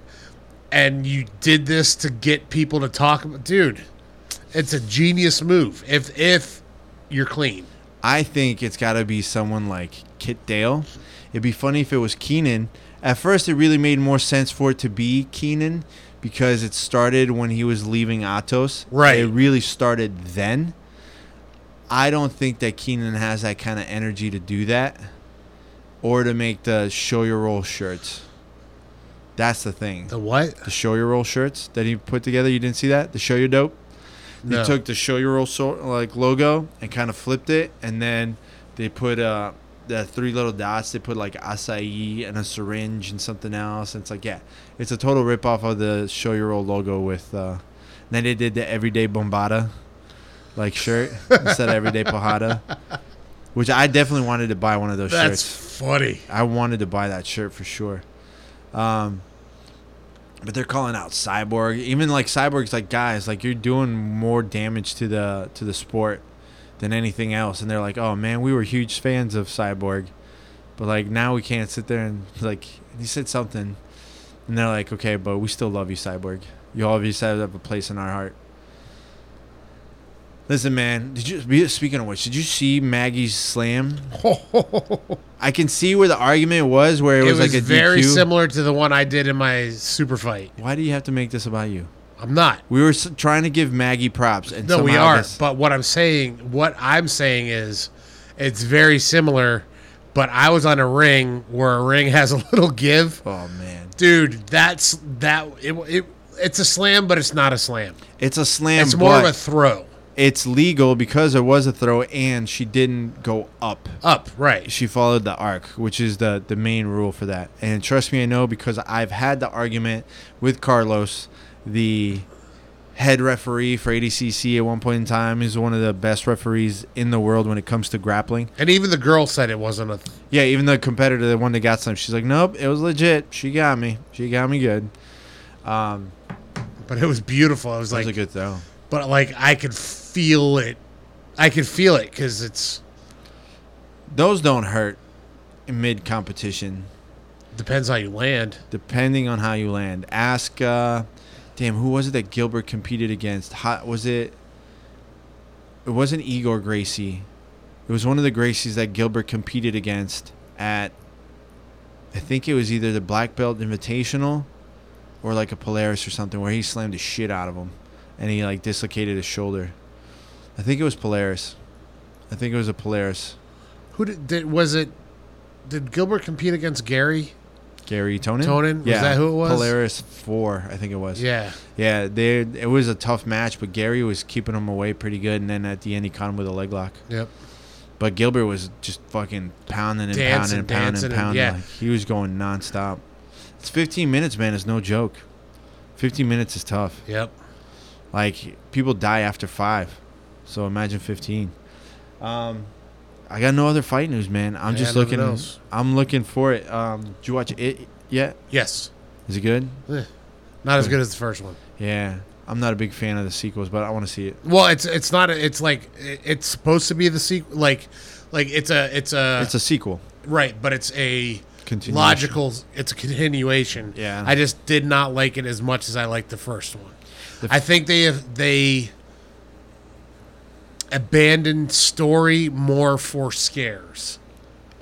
and you did this to get people to talk about. Dude, it's a genius move. If if you're clean, I think it's got to be someone like Kit Dale. It'd be funny if it was Keenan. At first, it really made more sense for it to be Keenan because it started when he was leaving Atos. Right. It really started then. I don't think that Keenan has that kind of energy to do that or to make the show your roll shirts. That's the thing. the what? The show your roll shirts that he put together. You didn't see that? The show your dope. No. He took the show your roll so, like logo and kind of flipped it, and then they put uh the three little dots. They put like acai and a syringe and something else. And it's like yeah, it's a total rip off of the show your roll logo with. uh Then they did the everyday bombada like shirt instead of everyday pajada, which I definitely wanted to buy one of those That's shirts. That's funny. I wanted to buy that shirt for sure. Um, but they're calling out Cyborg. Even like Cyborg's like guys, like you're doing more damage to the to the sport than anything else. And they're like, oh man, we were huge fans of Cyborg, but like now we can't sit there and like he said something, and they're like, okay, but we still love you, Cyborg. You obviously have a place in our heart. Listen, man. Did you speaking of which? Did you see Maggie's slam? I can see where the argument was, where it, It was, was, like a very DQ. similar to the one I did in my super fight. Why do you have to make this about you? I'm not. We were trying to give Maggie props, and No, we are. this- But what I'm saying, what I'm saying is, it's very similar, but I was on a ring where a ring has a little give. Oh man, Dude, that's that. It, it it's a slam, but it's not a slam. it's a slam. It's more of a throw it's legal because it was a throw, and she didn't go up. up. Right. She followed the arc, which is the the main rule for that. And trust me, I know because I've had the argument with Carlos, the head referee for ADCC at one point in time. He's one of the best referees in the world when it comes to grappling. And even the girl said it wasn't a. Yeah, even the competitor, the one that got some, she's like, nope, it was legit. She got me. She got me good. Um, But it was beautiful. I was was like, a good throw. but like I could feel it. I could feel it because it's Those don't hurt mid competition, depends how you land. depending on how you land. Ask, uh, damn, who was it that Gilbert competed against? Hot, was it? It wasn't Igor Gracie. It was one of the Gracies that Gilbert competed against at. I think it was either the Black Belt Invitational, or like a Polaris or something, where he slammed the shit out of him, and he like dislocated his shoulder. I think it was Polaris. I think it was a Polaris. Who did, did was it? Did Gilbert compete against Gary? Gary Tonon. Tonon? Was that who it was? Polaris four, I think it was. Yeah. Yeah, they it was a tough match, but Gary was keeping him away pretty good, and then at the end he caught him with a leg lock. Yep. But Gilbert was just fucking pounding and Dancing, pounding and pounding and- pounding. yeah. Like, he was going nonstop. It's 15 minutes, man. It's no joke. 15 minutes is tough. Yep. Like people die after five, so imagine 15. Um, I got no other fight news, man. I'm Yeah, just looking. else. I'm looking for it. Um, did you watch it yet? Yes. Is it good? Not as good as the first one. Yeah, I'm not a big fan of the sequels, but I want to see it. Well, it's it's not. A, it's like it's supposed to be the sequel. Like, like it's a it's a It's a sequel. right, but it's a logical. It's a continuation. Yeah. I just did not like it as much as I liked the first one. The I think they have they abandoned story more for scares.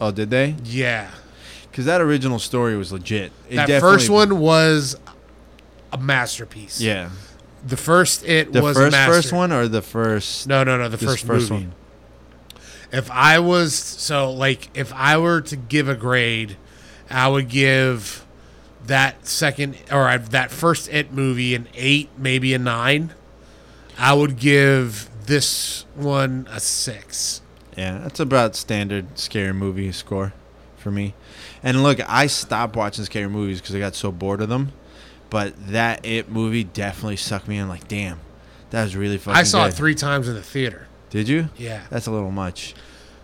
Oh, did they? Yeah. Because that original story was legit. It that first one was a masterpiece. Yeah. The first it The was a first first one or the first No, no, no. The this first, movie. one. If I was so like if I were to give a grade, I would give that second or I- that first It movie an eight, maybe a nine. I would give this one a six. Yeah, that's about standard scary movie score for me. And look, I stopped watching scary movies because I got so bored of them. But that It movie definitely sucked me in. Like, damn, that was really fucking. I saw good. it three times in the theater. Did you? Yeah. That's a little much.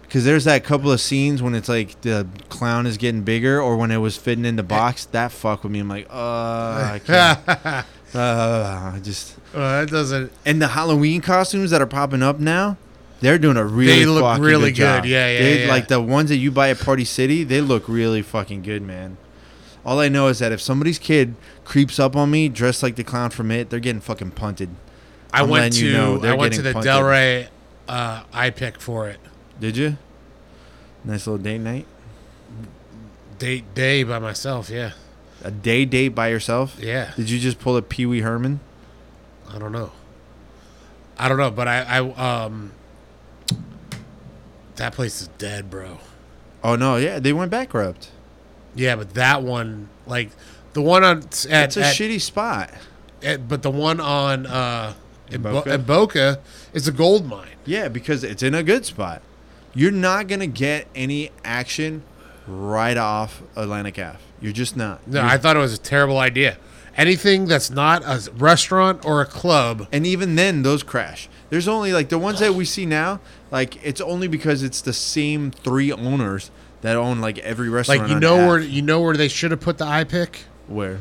Because there's that couple of scenes when it's like the clown is getting bigger, or when it was fitting in the box. That fuck with me. I'm like, uh, I can't. uh, I just Uh, it doesn't. and the Halloween costumes that are popping up now, they're doing a really They look fucking really good, job. Yeah, yeah, They- yeah. Like the ones that you buy at Party City, they look really fucking good, man. All I know is that if somebody's kid creeps up on me dressed like the clown from it, they're getting fucking punted. I I'm went to you know, I went to the punted. Delray uh, iPic for it. Did you? Nice little date night. Date day by myself. Yeah, A day date by yourself. yeah. Did you just pull a Pee Wee Herman? I don't know. I don't know, but I, I um, that place is dead, bro. Oh no, yeah, they went bankrupt. Yeah, but that one, like the one on at, It's a at- shitty spot. at- but the one on uh in Bo- Boca? in Boca is a gold mine. Yeah, because it's in a good spot. You're not gonna get any action right off Atlantic Ave. You're just not. No, You're- I thought it was a terrible idea. Anything that's not a restaurant or a club, and even then, those crash. There's only like the ones that we see now. Like it's only because it's the same three owners that own like every restaurant. like you know where you know where they should have put the iPic. where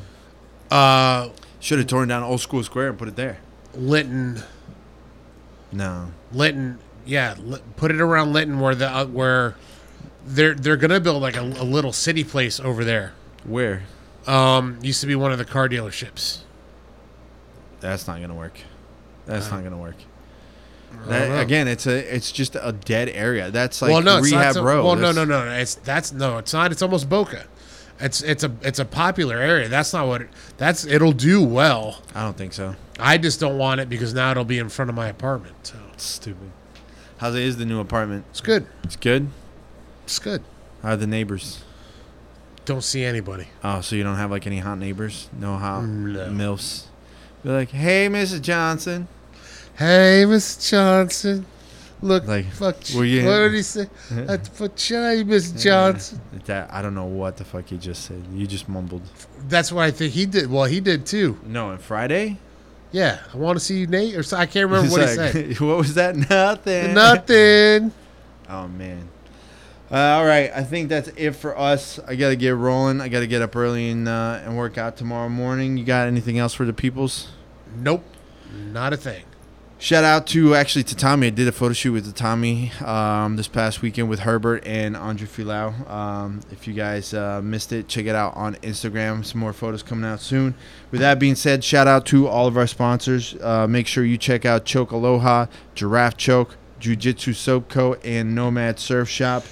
Uh, should have torn down Old School Square and put it there. Linton, No, Linton, yeah, Li- put it around Linton where the uh, where they're they're gonna build like a, a little city place over there. where? Um, used to be one of the car dealerships. That's not gonna work. That's not gonna work. That, again, it's a it's just a dead area. That's like well, no, rehab so- row. Well, no, That's- no, no, no. It's that's no, it's not. It's almost Boca. It's it's a it's a popular area. That's not what it, that's. It'll do well. I don't think so. I just don't want it because now it'll be in front of my apartment. So it's Stupid. How's it is the new apartment? it's good. It's good. It's good. How are the neighbors? Don't see anybody. Oh, so you don't have like any hot neighbors? No hot No. milfs? Be like, hey, Mrs. Johnson. Hey, Miss Johnson. Look, Like, fuck. were you- what did he say? At for chai, Miss Johnson. That I don't know what the fuck you just said. You just mumbled. That's what I think he did. Well, he did too. No, on Friday. Yeah, I want to see you, Nate. Or so, I can't remember what he said. what was that? Nothing. Nothing. Oh man. Uh, all right, I think that's it for us. I gotta get rolling. I gotta get up early and uh, and work out tomorrow morning. You got anything else for the peoples? Nope, not a thing. Shout out to actually to Tommy. I did a photo shoot with the Tommy um, this past weekend with Herbert and Andre Filau. Um, if you guys uh, missed it, check it out on Instagram. Some more photos coming out soon. With that being said, shout out to all of our sponsors. Uh, make sure you check out Choke Aloha, Giraffe Choke, Jiu Jitsu Soap Co, and Nomad Surf Shop.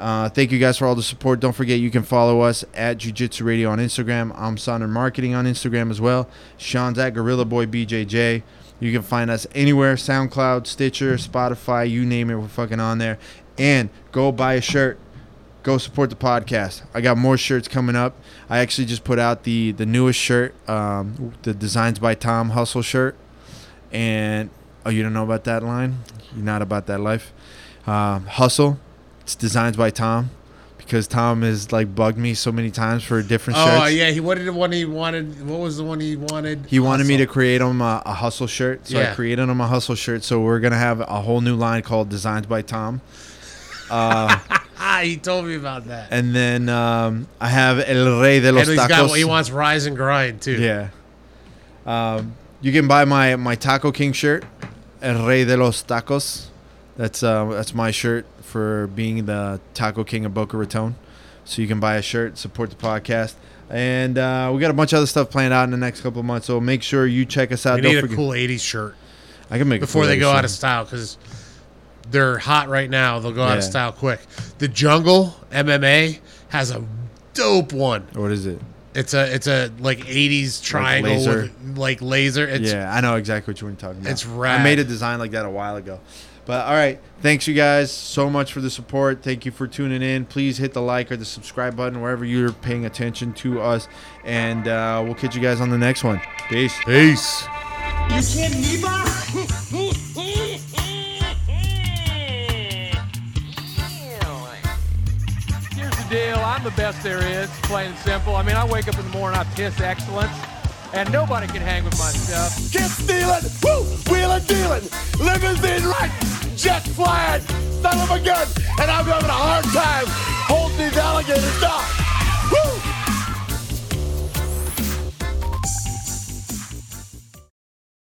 Uh, thank you guys for all the support. Don't forget you can follow us at Jiu Jitsu Radio on Instagram. I'm Sonder Marketing on Instagram as well. Sean's at Gorilla Boy BJJ. You can find us anywhere SoundCloud, Stitcher, Spotify, you name it. We're fucking on there. And go buy a shirt. Go support the podcast. I got more shirts coming up. I actually just put out the the newest shirt, um, the Designs by Tom Hustle shirt. And oh, you don't know about that line? You're not about that life. Um, Hustle. It's Designs by Tom because Tom has like bugged me so many times for different Oh shirts. Oh yeah, he what did the one he wanted? What was the one he wanted? He wanted me to create him a, a hustle shirt, so I created him a hustle shirt. So we're gonna have a whole new line called Designed by Tom. Uh, he told me about that. and then um, I have El Rey de los And he's Tacos. got he wants rise and grind too. yeah. Um, you can buy my my Taco King shirt, El Rey de los Tacos. That's uh, that's my shirt for being the Taco King of Boca Raton. So you can buy a shirt, support the podcast. And uh, we got a bunch of other stuff planned out in the next couple of months. So make sure you check us out. We Don't need a forget- cool '80s shirt I can make a before they go out of style because they're hot right now. They'll go out of Yeah. style quick. The Jungle MMA has a dope one. What is it? It's a it's a like '80s triangle laser? with like laser. It's yeah, I know exactly what you're talking about. it's rad. I made a design like that a while ago. But all right, thanks you guys so much for the support. Thank you for tuning in. Please hit the like or the subscribe button wherever you're paying attention to us, and uh, we'll catch you guys on the next one. Peace. peace. You kidding me, Bob? Here's the deal. I'm the best there is, plain and simple. I mean, I wake up in the morning, I piss excellence, and nobody can hang with my stuff. Get stealing, woo, wheeling, dealing, limousine right, jet flying, son of a gun, and I'm having a hard time holding these alligators down. Woo!